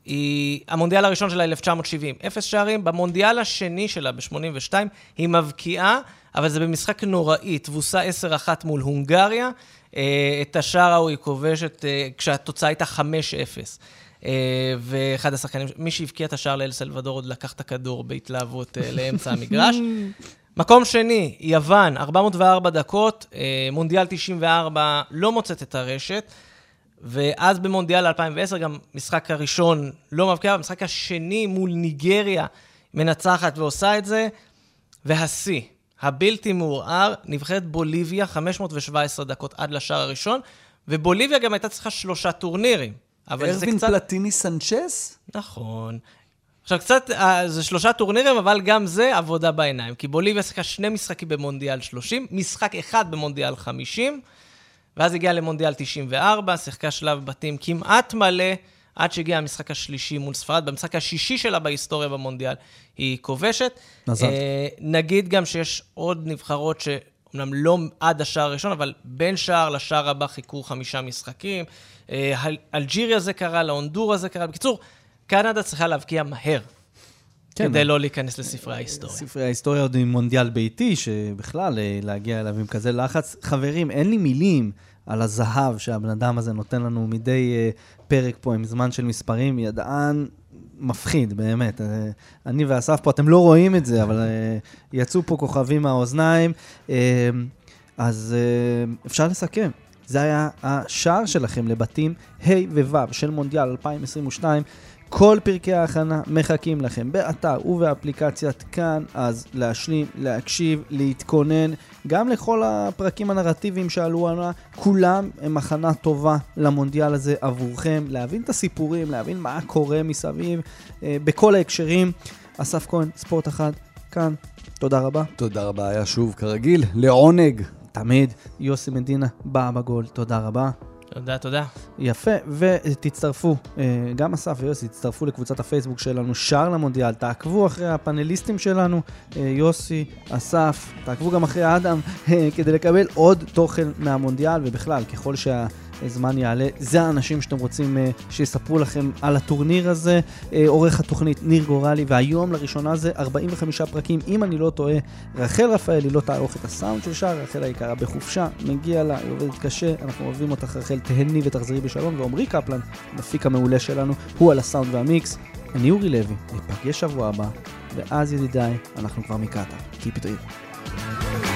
היא, המונדיאל הראשון שלה 1970, אפס שערים. במונדיאל השני שלה, ב-82, היא מבקיעה אבל זה במשחק נוראי, תבוסה 10-1 מול הונגריה. אה, את השער ההוא היא כובשת אה, כשהתוצאה הייתה 5-0. אה, ואחד השחקנים, מי שהבקיע את השער לאל סלבדור עוד לקח את הכדור בהתלהבות לאמצע המגרש. מקום שני, יוון, 404 דקות, מונדיאל 94 לא מוצאת את הרשת. ואז במונדיאל 2010 גם משחק הראשון לא מבקיע, במשחק השני מול ניגריה מנצחת ועושה את זה. והשיא, הבלתי מעורער, נבחרת בוליביה, 517 דקות עד לשער הראשון, ובוליביה גם הייתה צריכה שלושה טורנירים.
אבל זה קצת... פלטיני סנצ'ס?
נכון. עכשיו, קצת, אה, זה שלושה טורנירים, אבל גם זה עבודה בעיניים. כי בוליביה שיחקה שני משחקים במונדיאל 30, משחק אחד במונדיאל 50, ואז הגיעה למונדיאל 94, שיחקה שלב בתים כמעט מלא. עד שהגיע המשחק השלישי מול ספרד. במשחק השישי שלה בהיסטוריה במונדיאל היא כובשת.
מזל. אה,
נגיד גם שיש עוד נבחרות שאומנם לא עד השער הראשון, אבל בין שער לשער הבא חיכו חמישה משחקים. אה, אלג'יריה זה קרה, להונדורה זה קרה. בקיצור, קנדה צריכה להבקיע מהר. כן. כדי לא להיכנס לספרי ההיסטוריה.
ספרי ההיסטוריה עוד עם מונדיאל ביתי, שבכלל אה, להגיע אליו עם כזה לחץ. חברים, אין לי מילים על הזהב שהבן אדם הזה נותן לנו מדי uh, פרק פה עם זמן של מספרים, ידען מפחיד, באמת. Uh, אני ואסף פה, אתם לא רואים את זה, אבל uh, יצאו פה כוכבים מהאוזניים. Uh, אז uh, אפשר לסכם. זה היה השער שלכם לבתים ה' וו' של מונדיאל 2022. כל פרקי ההכנה מחכים לכם באתר ובאפליקציית כאן, אז להשלים, להקשיב, להתכונן, גם לכל הפרקים הנרטיביים שעלו עליה, כולם הם הכנה טובה למונדיאל הזה עבורכם, להבין את הסיפורים, להבין מה קורה מסביב, אה, בכל ההקשרים. אסף כהן, ספורט אחד, כאן, תודה רבה.
תודה רבה, היה שוב כרגיל, לעונג.
תמיד. יוסי מדינה, בא בגול, תודה רבה.
תודה, תודה.
יפה, ותצטרפו, אה, גם אסף ויוסי, תצטרפו לקבוצת הפייסבוק שלנו, שער למונדיאל, תעקבו אחרי הפאנליסטים שלנו, אה, יוסי, אסף, תעקבו גם אחרי אדם, אה, כדי לקבל עוד תוכן מהמונדיאל, ובכלל, ככל שה... זמן יעלה. זה האנשים שאתם רוצים uh, שיספרו לכם על הטורניר הזה. Uh, עורך התוכנית ניר גורלי, והיום לראשונה זה 45 פרקים, אם אני לא טועה. רחל רפאלי לא תערוך את הסאונד של שער, רחל היקרה בחופשה, מגיע לה, היא עובדת קשה, אנחנו אוהבים אותך רחל, תהני ותחזרי בשלום. ועמרי קפלן, המפיק המעולה שלנו, הוא על הסאונד והמיקס. אני אורי לוי, ניפגש שבוע הבא. ואז ידידיי, אנחנו כבר מקטאר. Keep it real.